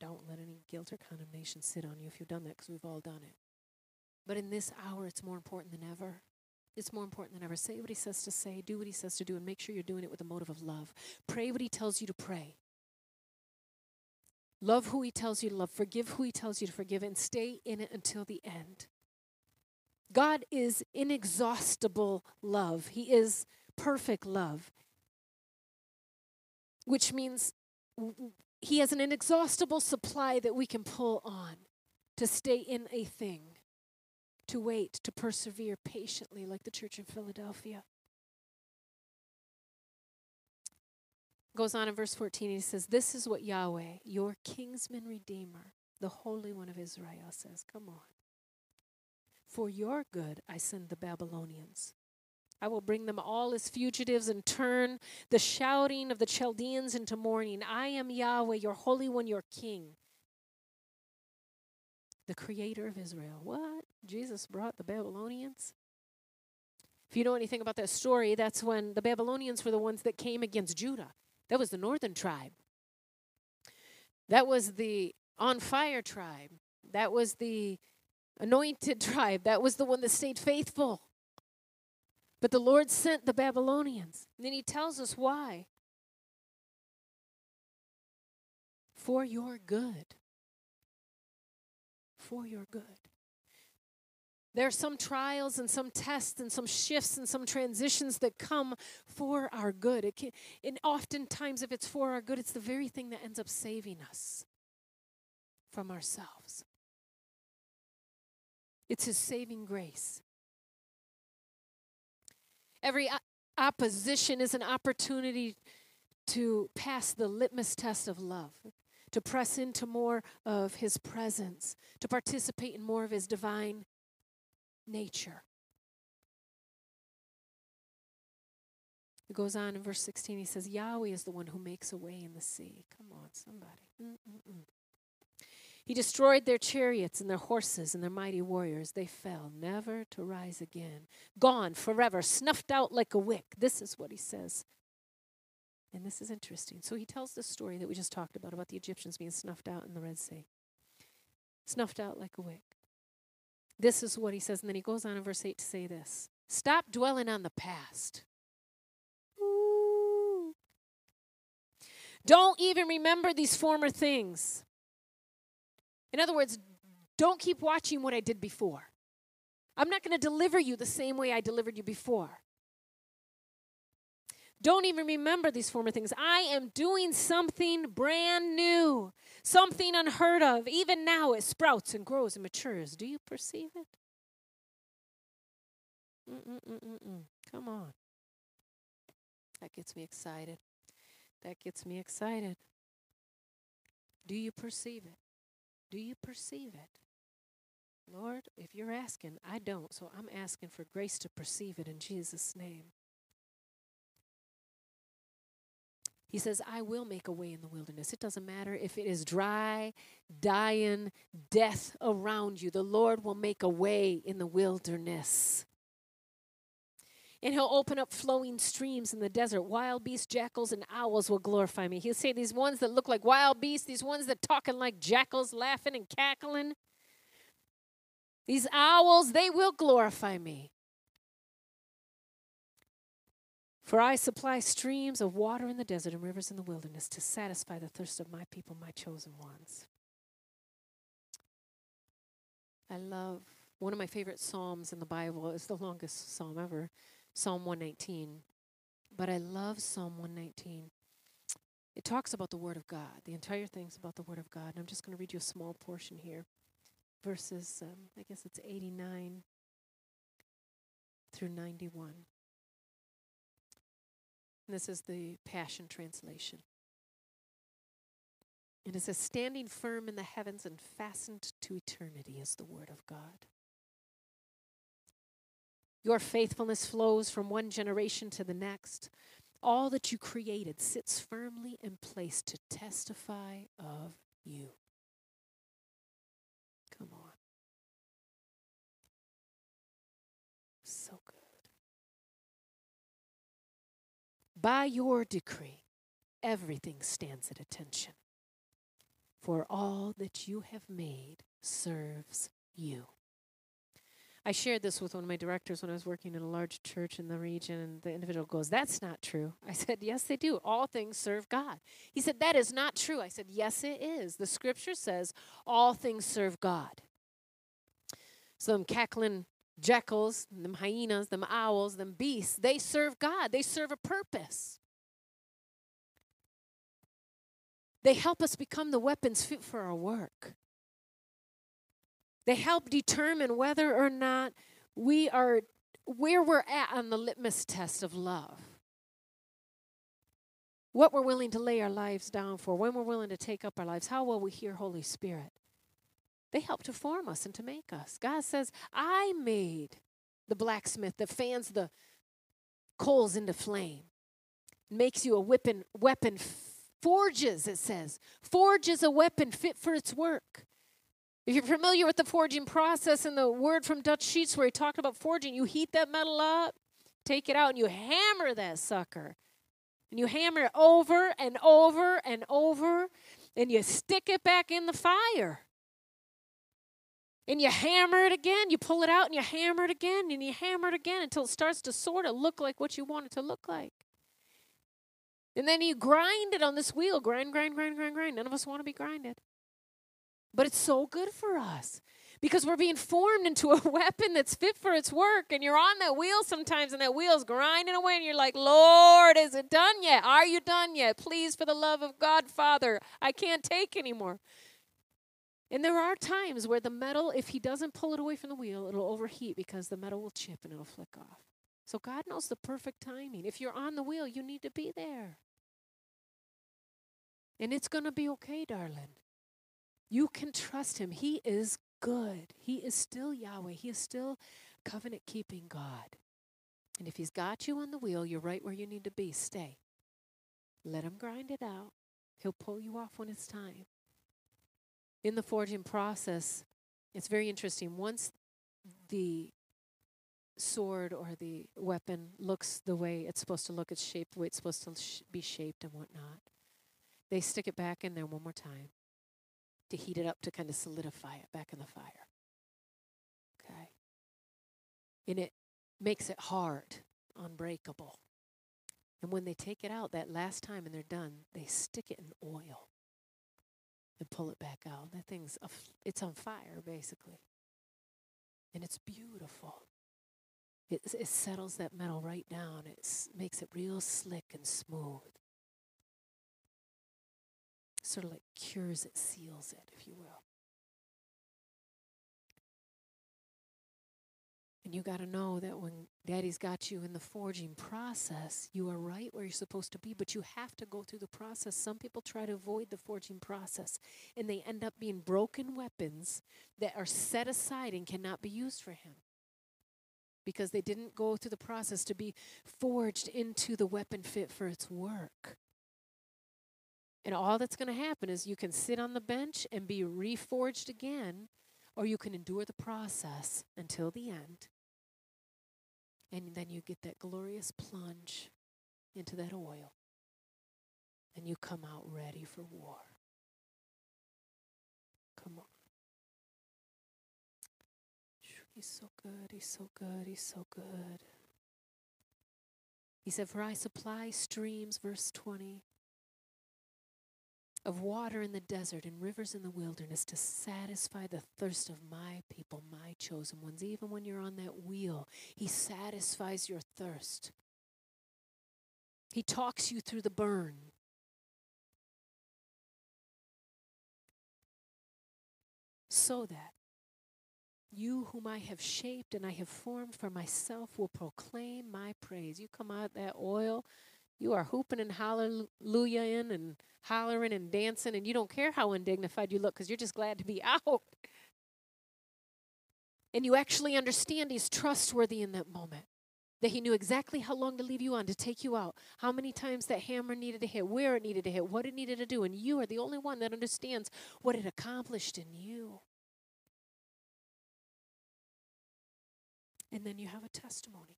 don't let any guilt or condemnation sit on you if you've done that, because we've all done it. But in this hour, it's more important than ever. It's more important than ever. Say what he says to say, do what he says to do, and make sure you're doing it with a motive of love. Pray what he tells you to pray. Love who he tells you to love. Forgive who he tells you to forgive, and stay in it until the end. God is inexhaustible love, he is perfect love, which means he has an inexhaustible supply that we can pull on to stay in a thing, to wait, to persevere patiently, like the church in Philadelphia. Goes on in verse 14, he says, This is what Yahweh, your kinsman redeemer, the Holy One of Israel, says. Come on. For your good I send the Babylonians I will bring them all as fugitives and turn the shouting of the Chaldeans into mourning. I am Yahweh, your Holy One, your King, the Creator of Israel. What? Jesus brought the Babylonians? If you know anything about that story, that's when the Babylonians were the ones that came against Judah. That was the northern tribe. That was the on fire tribe. That was the anointed tribe. That was the one that stayed faithful. But the Lord sent the Babylonians. And then he tells us why. For your good. For your good. There are some trials and some tests and some shifts and some transitions that come for our good. It can, and oftentimes, if it's for our good, it's the very thing that ends up saving us from ourselves. It's His saving grace. Every opposition is an opportunity to pass the litmus test of love, to press into more of His presence, to participate in more of His divine nature. It goes on in verse 16. He says, Yahweh is the one who makes a way in the sea. Come on, somebody. Mm-mm-mm. He destroyed their chariots and their horses and their mighty warriors. They fell, never to rise again. Gone forever, snuffed out like a wick. This is what he says. And this is interesting. So he tells the story that we just talked about, about the Egyptians being snuffed out in the Red Sea. Snuffed out like a wick. This is what he says. And then he goes on in verse 8 to say this Stop dwelling on the past. Ooh. Don't even remember these former things. In other words, don't keep watching what I did before. I'm not going to deliver you the same way I delivered you before. Don't even remember these former things. I am doing something brand new, something unheard of. Even now, it sprouts and grows and matures. Do you perceive it? Mm-mm-mm-mm. Come on. That gets me excited. That gets me excited. Do you perceive it? Do you perceive it? Lord, if you're asking, I don't, so I'm asking for grace to perceive it in Jesus' name. He says, I will make a way in the wilderness. It doesn't matter if it is dry, dying, death around you. The Lord will make a way in the wilderness. And he'll open up flowing streams in the desert. Wild beasts, jackals, and owls will glorify me. He'll say these ones that look like wild beasts, these ones that talking like jackals, laughing and cackling. These owls, they will glorify me. For I supply streams of water in the desert and rivers in the wilderness to satisfy the thirst of my people, my chosen ones. I love one of my favorite psalms in the Bible is the longest psalm ever, Psalm 119. But I love Psalm 119. It talks about the Word of God. The entire thing's about the Word of God. And I'm just going to read you a small portion here. Verses, um, I guess it's 89 through 91. And this is the Passion Translation. And it says, Standing firm in the heavens and fastened to eternity is the Word of God. Your faithfulness flows from one generation to the next. All that you created sits firmly in place to testify of you. Come on. So good. By your decree, everything stands at attention, for all that you have made serves you. I shared this with one of my directors when I was working in a large church in the region, and the individual goes, That's not true. I said, Yes, they do. All things serve God. He said, That is not true. I said, Yes, it is. The scripture says all things serve God. So, them cackling jackals, them hyenas, them owls, them beasts, they serve God, they serve a purpose. They help us become the weapons fit for our work. They help determine whether or not we are where we're at on the litmus test of love. What we're willing to lay our lives down for, when we're willing to take up our lives, how well we hear Holy Spirit. They help to form us and to make us. God says, I made the blacksmith that fans the coals into flame, makes you a weapon, weapon forges, it says. Forges a weapon fit for its work. If you're familiar with the forging process and the word from Dutch Sheets where he talked about forging, you heat that metal up, take it out, and you hammer that sucker. And you hammer it over and over and over, and you stick it back in the fire. And you hammer it again, you pull it out and you hammer it again, and you hammer it again until it starts to sort of look like what you want it to look like. And then you grind it on this wheel grind, grind, grind, grind, grind. None of us want to be grinded. But it's so good for us because we're being formed into a weapon that's fit for its work. And you're on that wheel sometimes, and that wheel's grinding away, and you're like, Lord, is it done yet? Are you done yet? Please, for the love of God, Father, I can't take anymore. And there are times where the metal, if he doesn't pull it away from the wheel, it'll overheat because the metal will chip and it'll flick off. So God knows the perfect timing. If you're on the wheel, you need to be there. And it's going to be okay, darling. You can trust him. He is good. He is still Yahweh. He is still covenant keeping God. And if he's got you on the wheel, you're right where you need to be. Stay. Let him grind it out. He'll pull you off when it's time. In the forging process, it's very interesting. Once the sword or the weapon looks the way it's supposed to look, it's shaped the way it's supposed to sh- be shaped and whatnot, they stick it back in there one more time to heat it up to kind of solidify it back in the fire. Okay? And it makes it hard, unbreakable. And when they take it out that last time and they're done, they stick it in oil and pull it back out. That thing's it's on fire basically. And it's beautiful. It, it settles that metal right down. It makes it real slick and smooth sort of like cures it, seals it, if you will. And you got to know that when daddy's got you in the forging process, you are right where you're supposed to be, but you have to go through the process. Some people try to avoid the forging process, and they end up being broken weapons that are set aside and cannot be used for him because they didn't go through the process to be forged into the weapon fit for its work. And all that's going to happen is you can sit on the bench and be reforged again, or you can endure the process until the end And then you get that glorious plunge into that oil. And you come out ready for war. Come on. He's so good. He's so good. He's so good. He said, For I supply streams, verse 20, of water in the desert and rivers in the wilderness to satisfy the thirst of my people, my chosen ones. Even when you're on that wheel, He satisfies your thirst. He talks you through the burn. So that you, whom I have shaped and I have formed for myself, will proclaim my praise. You come out that oil, you are hooping and hallelujahing and hollering and dancing, and you don't care how undignified you look because you're just glad to be out. And you actually understand he's trustworthy in that moment. That he knew exactly how long to leave you on to take you out, how many times that hammer needed to hit, where it needed to hit, what it needed to do. And you are the only one that understands what it accomplished in you. And then you have a testimony.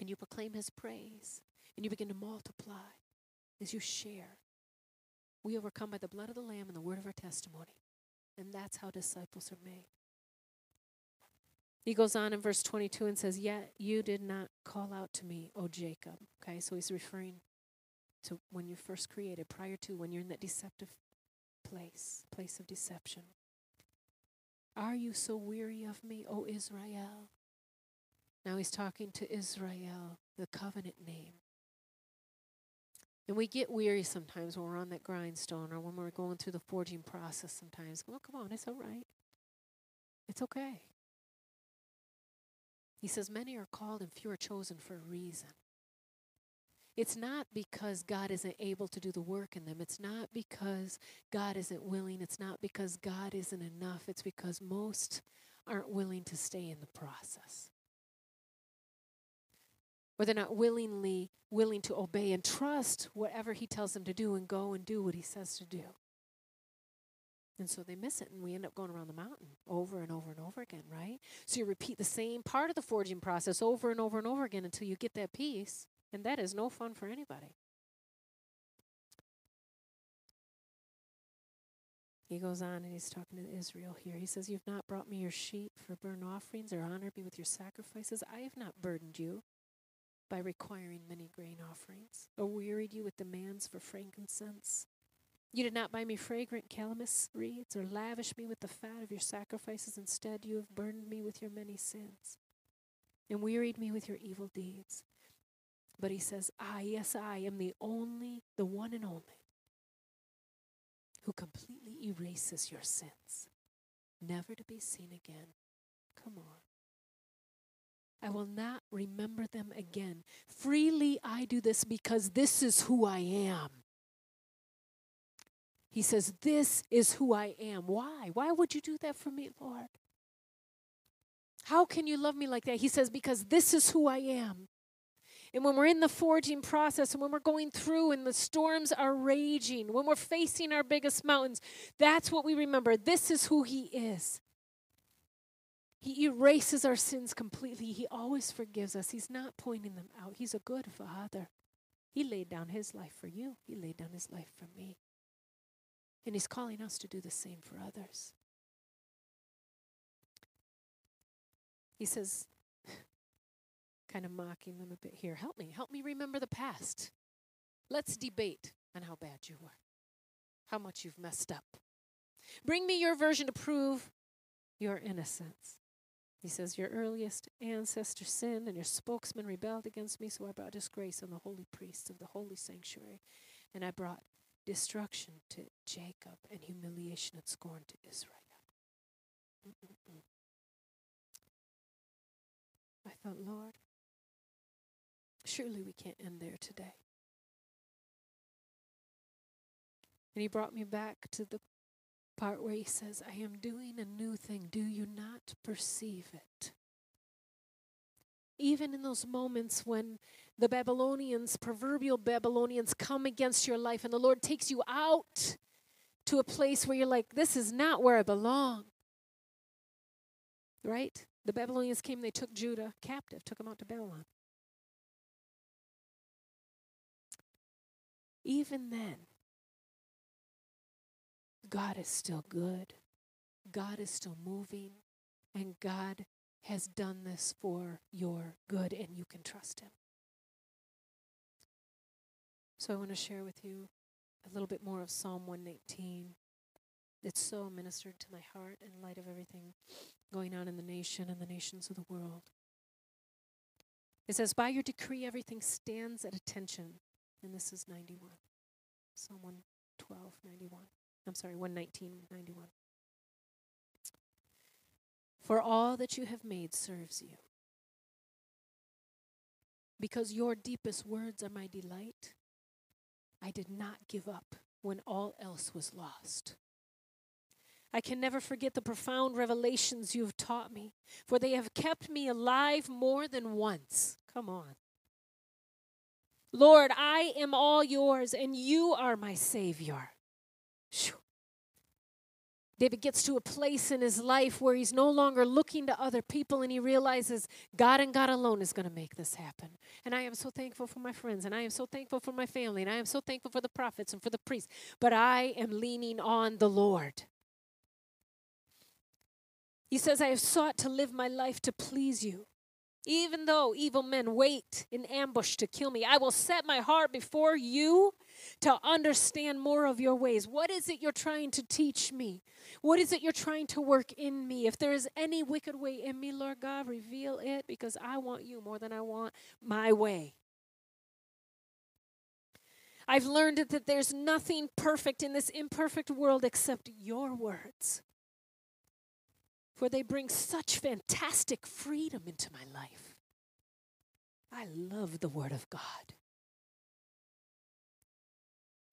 And you proclaim his praise. And you begin to multiply as you share. We overcome by the blood of the Lamb and the word of our testimony. And that's how disciples are made. He goes on in verse 22 and says, Yet you did not call out to me, O Jacob. Okay, so he's referring to when you're first created, prior to when you're in that deceptive place, place of deception. Are you so weary of me, O Israel? Now he's talking to Israel, the covenant name. And we get weary sometimes when we're on that grindstone or when we're going through the forging process sometimes. Well, come on, it's all right. It's okay. He says, Many are called and few are chosen for a reason. It's not because God isn't able to do the work in them. It's not because God isn't willing. It's not because God isn't enough. It's because most aren't willing to stay in the process. Or they're not willingly willing to obey and trust whatever He tells them to do and go and do what He says to do. And so they miss it, and we end up going around the mountain over and over and over again, right? So you repeat the same part of the forging process over and over and over again until you get that peace. And that is no fun for anybody. He goes on and he's talking to Israel here. He says, You've not brought me your sheep for burnt offerings or honored me with your sacrifices. I have not burdened you by requiring many grain offerings or wearied you with demands for frankincense. You did not buy me fragrant calamus reeds or lavish me with the fat of your sacrifices. Instead, you have burdened me with your many sins and wearied me with your evil deeds. But he says, I, yes, I am the only, the one and only, who completely erases your sins, never to be seen again. Come on. I will not remember them again. Freely I do this because this is who I am. He says, This is who I am. Why? Why would you do that for me, Lord? How can you love me like that? He says, Because this is who I am. And when we're in the forging process and when we're going through and the storms are raging, when we're facing our biggest mountains, that's what we remember. This is who He is. He erases our sins completely. He always forgives us. He's not pointing them out. He's a good Father. He laid down His life for you, He laid down His life for me. And He's calling us to do the same for others. He says, kind of mocking them a bit here. Help me. Help me remember the past. Let's debate on how bad you were, how much you've messed up. Bring me your version to prove your innocence. He says, Your earliest ancestor sinned, and your spokesman rebelled against me, so I brought disgrace on the holy priests of the holy sanctuary, and I brought destruction to Jacob and humiliation and scorn to Israel. Mm-mm-mm. I thought, Lord, Surely we can't end there today. And he brought me back to the part where he says, I am doing a new thing. Do you not perceive it? Even in those moments when the Babylonians, proverbial Babylonians, come against your life and the Lord takes you out to a place where you're like, this is not where I belong. Right? The Babylonians came, they took Judah captive, took him out to Babylon. Even then, God is still good. God is still moving. And God has done this for your good, and you can trust Him. So I want to share with you a little bit more of Psalm 119. It's so ministered to my heart in light of everything going on in the nation and the nations of the world. It says, By your decree, everything stands at attention. And this is 91. Psalm 112, 91. I'm sorry, 119, 91. For all that you have made serves you. Because your deepest words are my delight, I did not give up when all else was lost. I can never forget the profound revelations you have taught me, for they have kept me alive more than once. Come on. Lord, I am all yours, and you are my Savior. David gets to a place in his life where he's no longer looking to other people and he realizes God and God alone is going to make this happen. And I am so thankful for my friends and I am so thankful for my family and I am so thankful for the prophets and for the priests. But I am leaning on the Lord. He says, I have sought to live my life to please you. Even though evil men wait in ambush to kill me, I will set my heart before you to understand more of your ways. What is it you're trying to teach me? What is it you're trying to work in me? If there is any wicked way in me, Lord God, reveal it because I want you more than I want my way. I've learned that there's nothing perfect in this imperfect world except your words for they bring such fantastic freedom into my life. I love the Word of God.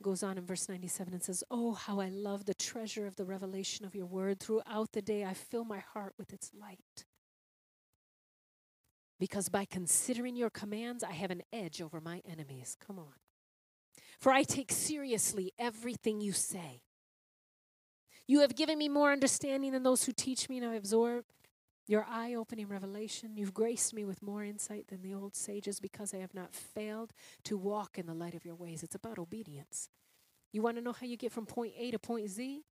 Goes on in verse 97 and says, Oh, how I love the treasure of the revelation of your Word. Throughout the day, I fill my heart with its light. Because by considering your commands, I have an edge over my enemies. Come on. For I take seriously everything you say. You have given me more understanding than those who teach me, and I absorb your eye opening revelation. You've graced me with more insight than the old sages because I have not failed to walk in the light of your ways. It's about obedience. You want to know how you get from point A to point Z?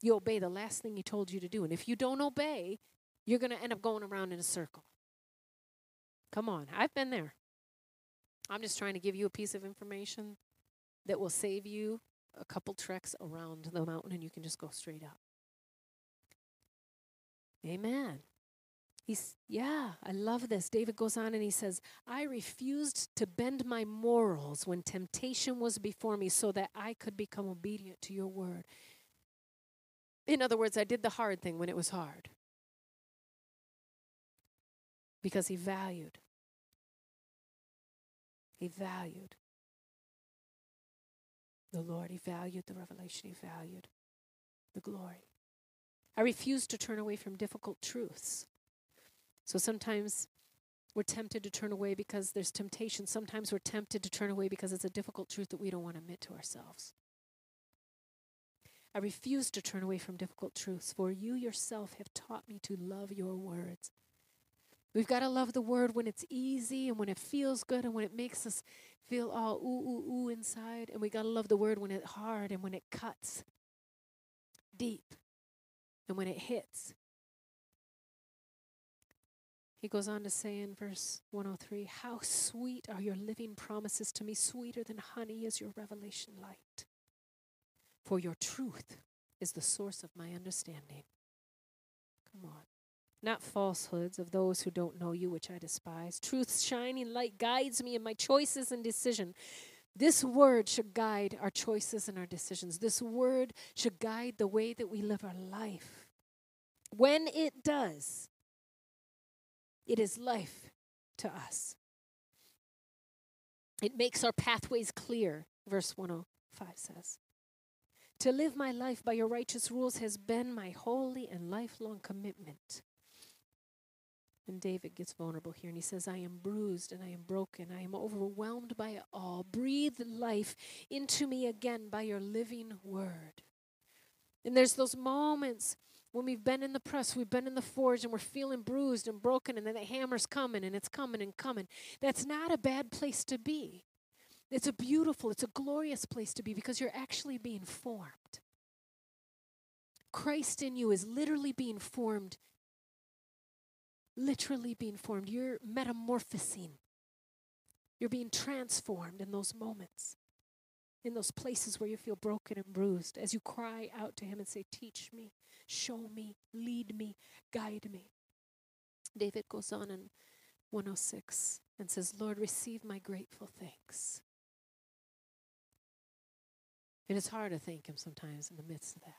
You obey the last thing he told you to do. And if you don't obey, you're going to end up going around in a circle. Come on, I've been there. I'm just trying to give you a piece of information that will save you a couple treks around the mountain and you can just go straight up. Amen. He's, yeah, I love this. David goes on and he says, I refused to bend my morals when temptation was before me so that I could become obedient to your word. In other words, I did the hard thing when it was hard because he valued. He valued the Lord. He valued the revelation, he valued the glory. I refuse to turn away from difficult truths. So sometimes we're tempted to turn away because there's temptation. Sometimes we're tempted to turn away because it's a difficult truth that we don't want to admit to ourselves. I refuse to turn away from difficult truths, for you yourself have taught me to love your words. We've got to love the word when it's easy and when it feels good and when it makes us feel all ooh, ooh, ooh inside. And we got to love the word when it's hard and when it cuts deep and when it hits. He goes on to say in verse 103 How sweet are your living promises to me, sweeter than honey is your revelation light. For your truth is the source of my understanding. Come on not falsehoods of those who don't know you, which I despise. Truth's shining light guides me in my choices and decision. This word should guide our choices and our decisions. This word should guide the way that we live our life. When it does, it is life to us. It makes our pathways clear, verse 105 says. To live my life by your righteous rules has been my holy and lifelong commitment. And David gets vulnerable here and he says, I am bruised and I am broken. I am overwhelmed by it all. Breathe life into me again by your living word. And there's those moments when we've been in the press, we've been in the forge, and we're feeling bruised and broken, and then the hammer's coming and it's coming and coming. That's not a bad place to be. It's a beautiful, it's a glorious place to be because you're actually being formed. Christ in you is literally being formed, literally being formed. You're metamorphosing, you're being transformed in those moments in those places where you feel broken and bruised, as you cry out to Him and say, Teach me, show me, lead me, guide me. David goes on in 106 and says, Lord, receive my grateful thanks. It is hard to thank Him sometimes in the midst of that.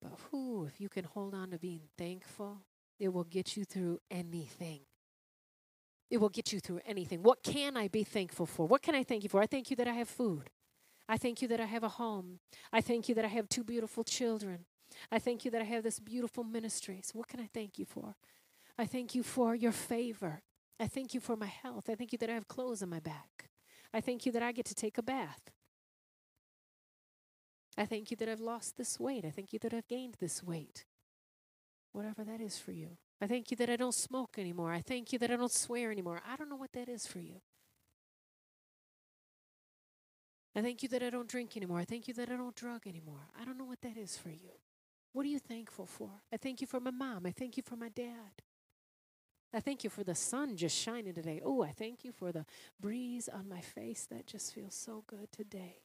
But who, if you can hold on to being thankful, it will get you through anything. It will get you through anything. What can I be thankful for? What can I thank you for? I thank you that I have food. I thank you that I have a home. I thank you that I have two beautiful children. I thank you that I have this beautiful ministry. So, what can I thank you for? I thank you for your favor. I thank you for my health. I thank you that I have clothes on my back. I thank you that I get to take a bath. I thank you that I've lost this weight. I thank you that I've gained this weight. Whatever that is for you. I thank you that I don't smoke anymore. I thank you that I don't swear anymore. I don't know what that is for you. I thank you that I don't drink anymore. I thank you that I don't drug anymore. I don't know what that is for you. What are you thankful for? I thank you for my mom. I thank you for my dad. I thank you for the sun just shining today. Oh, I thank you for the breeze on my face. That just feels so good today.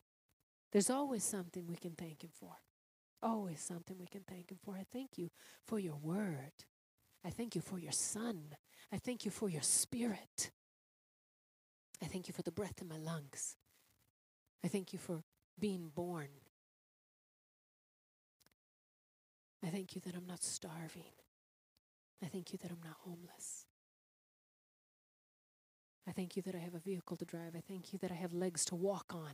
There's always something we can thank Him for. Always something we can thank Him for. I thank you for your word. I thank you for your son. I thank you for your spirit. I thank you for the breath in my lungs. I thank you for being born. I thank you that I'm not starving. I thank you that I'm not homeless. I thank you that I have a vehicle to drive. I thank you that I have legs to walk on.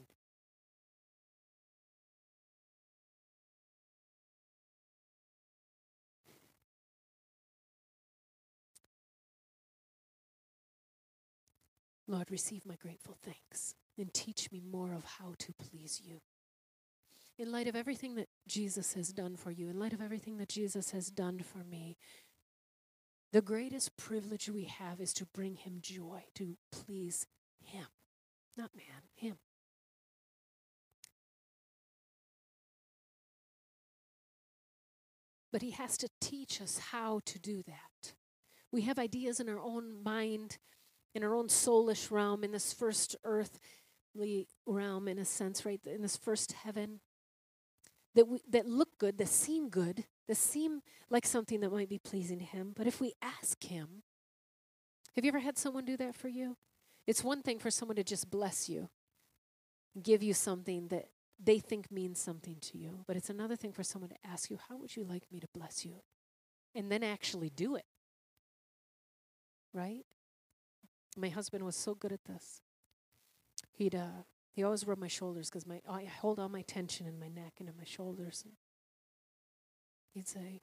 Lord, receive my grateful thanks and teach me more of how to please you. In light of everything that Jesus has done for you, in light of everything that Jesus has done for me, the greatest privilege we have is to bring him joy, to please him. Not man, him. But he has to teach us how to do that. We have ideas in our own mind in our own soulish realm, in this first earthly realm, in a sense, right? In this first heaven, that, we, that look good, that seem good, that seem like something that might be pleasing to Him. But if we ask Him, have you ever had someone do that for you? It's one thing for someone to just bless you, give you something that they think means something to you, but it's another thing for someone to ask you, How would you like me to bless you? And then actually do it. Right? My husband was so good at this. He'd uh, he always rubbed my shoulders because my I hold all my tension in my neck and in my shoulders. He'd say,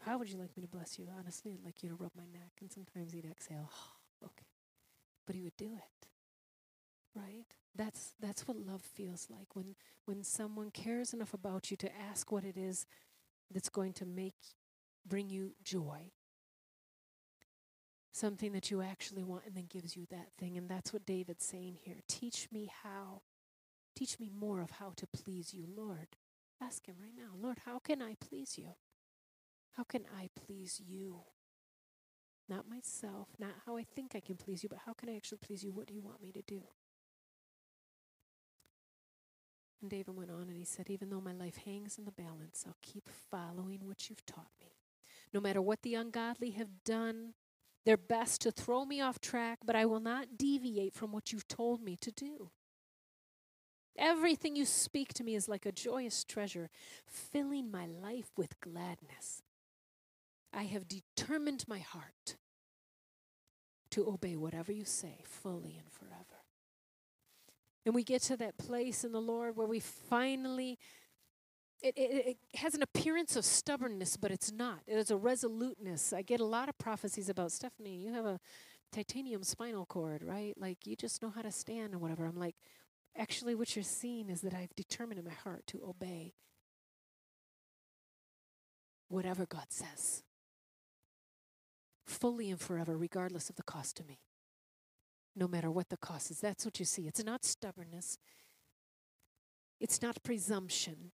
"How would you like me to bless you?" Honestly, I'd like you to rub my neck. And sometimes he'd exhale, "Okay," but he would do it. Right? That's that's what love feels like when when someone cares enough about you to ask what it is that's going to make bring you joy something that you actually want and then gives you that thing. And that's what David's saying here. Teach me how. Teach me more of how to please you, Lord. Ask him right now, Lord, how can I please you? How can I please you? Not myself, not how I think I can please you, but how can I actually please you? What do you want me to do? And David went on and he said, Even though my life hangs in the balance, I'll keep following what you've taught me. No matter what the ungodly have done, their best to throw me off track, but I will not deviate from what you've told me to do. Everything you speak to me is like a joyous treasure, filling my life with gladness. I have determined my heart to obey whatever you say fully and forever. And we get to that place in the Lord where we finally it, it, it, has an appearance of stubbornness, but it's not. It is a resoluteness. I get a lot of prophecies about Stephanie. You have a titanium spinal cord, right? Like you just know how to stand and whatever. I'm like, actually, what you're seeing is that I've determined in my heart to obey. whatever God says, fully and forever, regardless of the cost to me. No matter what the cost is. That's what you see. It's not stubbornness, it's not presumption.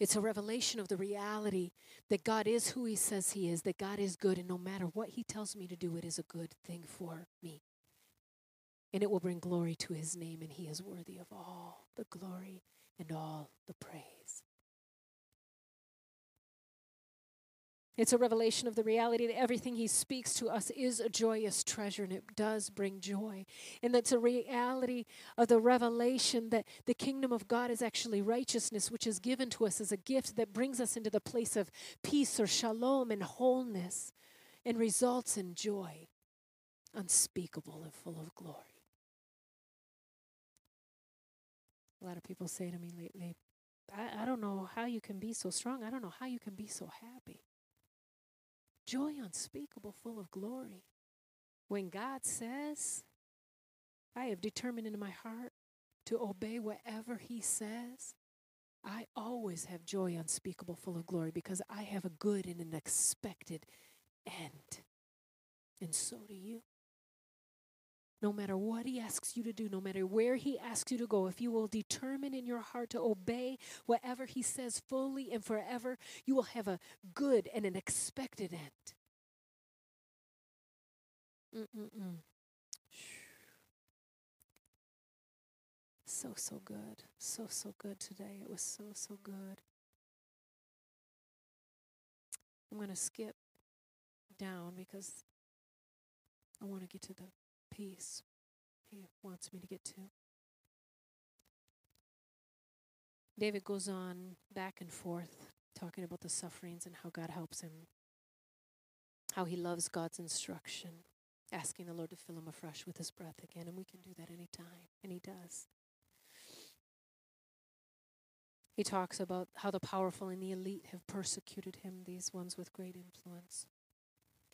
It's a revelation of the reality that God is who He says He is, that God is good, and no matter what He tells me to do, it is a good thing for me. And it will bring glory to His name, and He is worthy of all the glory and all the praise. It's a revelation of the reality that everything he speaks to us is a joyous treasure and it does bring joy. And that's a reality of the revelation that the kingdom of God is actually righteousness, which is given to us as a gift that brings us into the place of peace or shalom and wholeness and results in joy unspeakable and full of glory. A lot of people say to me lately, I, I don't know how you can be so strong. I don't know how you can be so happy joy unspeakable, full of glory. When God says, I have determined in my heart to obey whatever He says, I always have joy unspeakable, full of glory, because I have a good and an expected end. And so do you. No matter what he asks you to do, no matter where he asks you to go, if you will determine in your heart to obey whatever he says fully and forever, you will have a good and an expected end. Mm-mm-mm. So, so good. So, so good today. It was so, so good. I'm going to skip down because I want to get to the piece he wants me to get to. David goes on back and forth talking about the sufferings and how God helps him, how he loves God's instruction, asking the Lord to fill him afresh with his breath again. And we can do that anytime, and he does. He talks about how the powerful and the elite have persecuted him, these ones with great influence.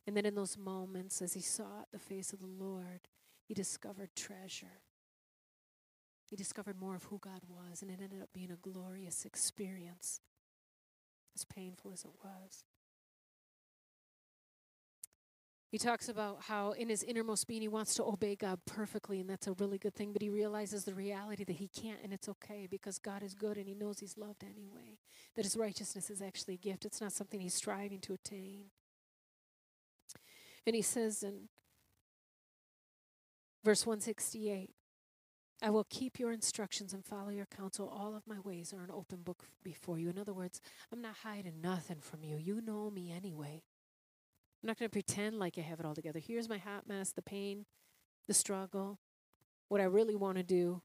And then in those moments, as he sought the face of the Lord, he discovered treasure. He discovered more of who God was, and it ended up being a glorious experience, as painful as it was. He talks about how in his innermost being he wants to obey God perfectly, and that's a really good thing, but he realizes the reality that he can't, and it's okay because God is good and he knows he's loved anyway. That his righteousness is actually a gift, it's not something he's striving to attain. And he says in verse 168 I will keep your instructions and follow your counsel. All of my ways are an open book before you. In other words, I'm not hiding nothing from you. You know me anyway. I'm not going to pretend like I have it all together. Here's my hot mess, the pain, the struggle, what I really want to do,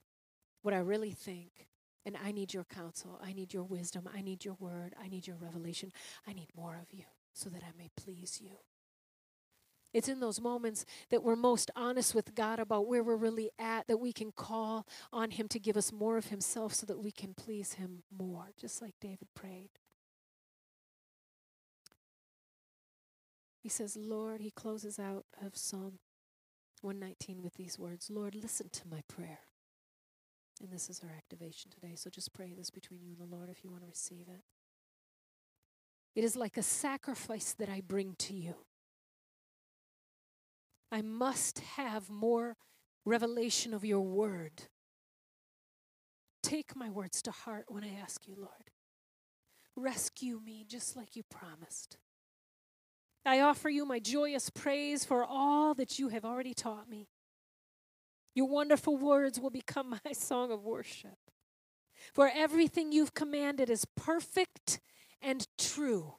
what I really think. And I need your counsel. I need your wisdom. I need your word. I need your revelation. I need more of you so that I may please you. It's in those moments that we're most honest with God about where we're really at, that we can call on Him to give us more of Himself so that we can please Him more, just like David prayed. He says, Lord, he closes out of Psalm 119 with these words Lord, listen to my prayer. And this is our activation today. So just pray this between you and the Lord if you want to receive it. It is like a sacrifice that I bring to you. I must have more revelation of your word. Take my words to heart when I ask you, Lord. Rescue me just like you promised. I offer you my joyous praise for all that you have already taught me. Your wonderful words will become my song of worship. For everything you've commanded is perfect and true.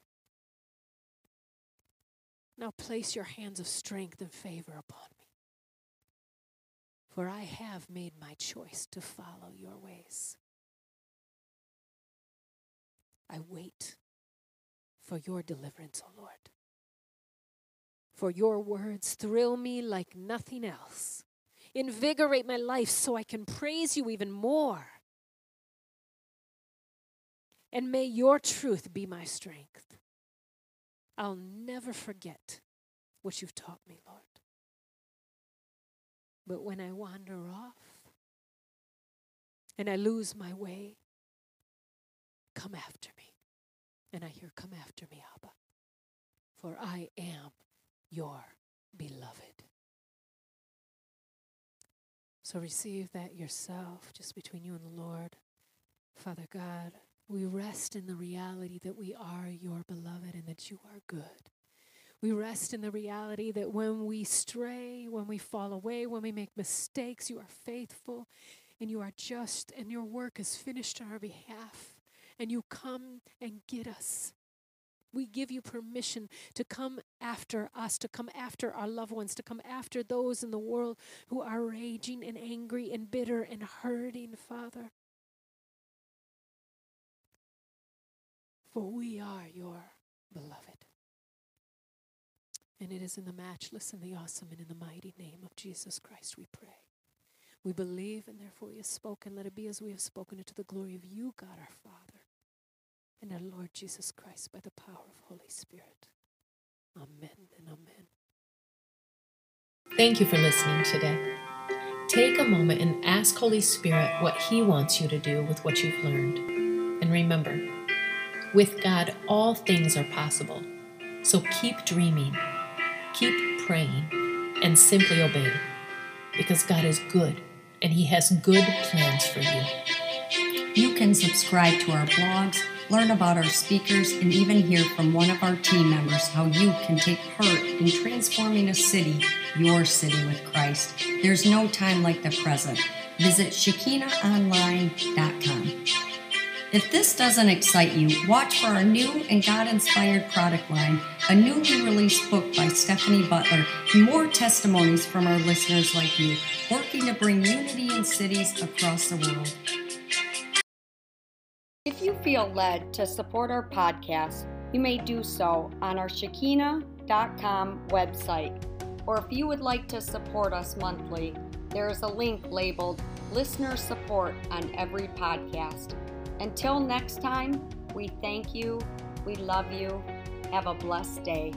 Now place your hands of strength and favor upon me. For I have made my choice to follow your ways. I wait for your deliverance, O oh Lord. For your words thrill me like nothing else. Invigorate my life so I can praise you even more. And may your truth be my strength. I'll never forget what you've taught me, Lord. But when I wander off and I lose my way, come after me. And I hear, Come after me, Abba, for I am your beloved. So receive that yourself, just between you and the Lord. Father God, we rest in the reality that we are your beloved and that you are good. We rest in the reality that when we stray, when we fall away, when we make mistakes, you are faithful and you are just, and your work is finished on our behalf. And you come and get us. We give you permission to come after us, to come after our loved ones, to come after those in the world who are raging and angry and bitter and hurting, Father. For we are your beloved. And it is in the matchless and the awesome and in the mighty name of Jesus Christ we pray. We believe and therefore we have spoken. Let it be as we have spoken it to the glory of you, God our Father, and our Lord Jesus Christ by the power of Holy Spirit. Amen and amen. Thank you for listening today. Take a moment and ask Holy Spirit what He wants you to do with what you've learned. And remember, with God, all things are possible. So keep dreaming, keep praying, and simply obey. Because God is good and He has good plans for you. You can subscribe to our blogs, learn about our speakers, and even hear from one of our team members how you can take part in transforming a city, your city with Christ. There's no time like the present. Visit ShekinahOnline.com. If this doesn't excite you, watch for our new and God inspired product line, a newly released book by Stephanie Butler, and more testimonies from our listeners like you, working to bring unity in cities across the world. If you feel led to support our podcast, you may do so on our Shekinah.com website. Or if you would like to support us monthly, there is a link labeled Listener Support on every podcast. Until next time, we thank you, we love you, have a blessed day.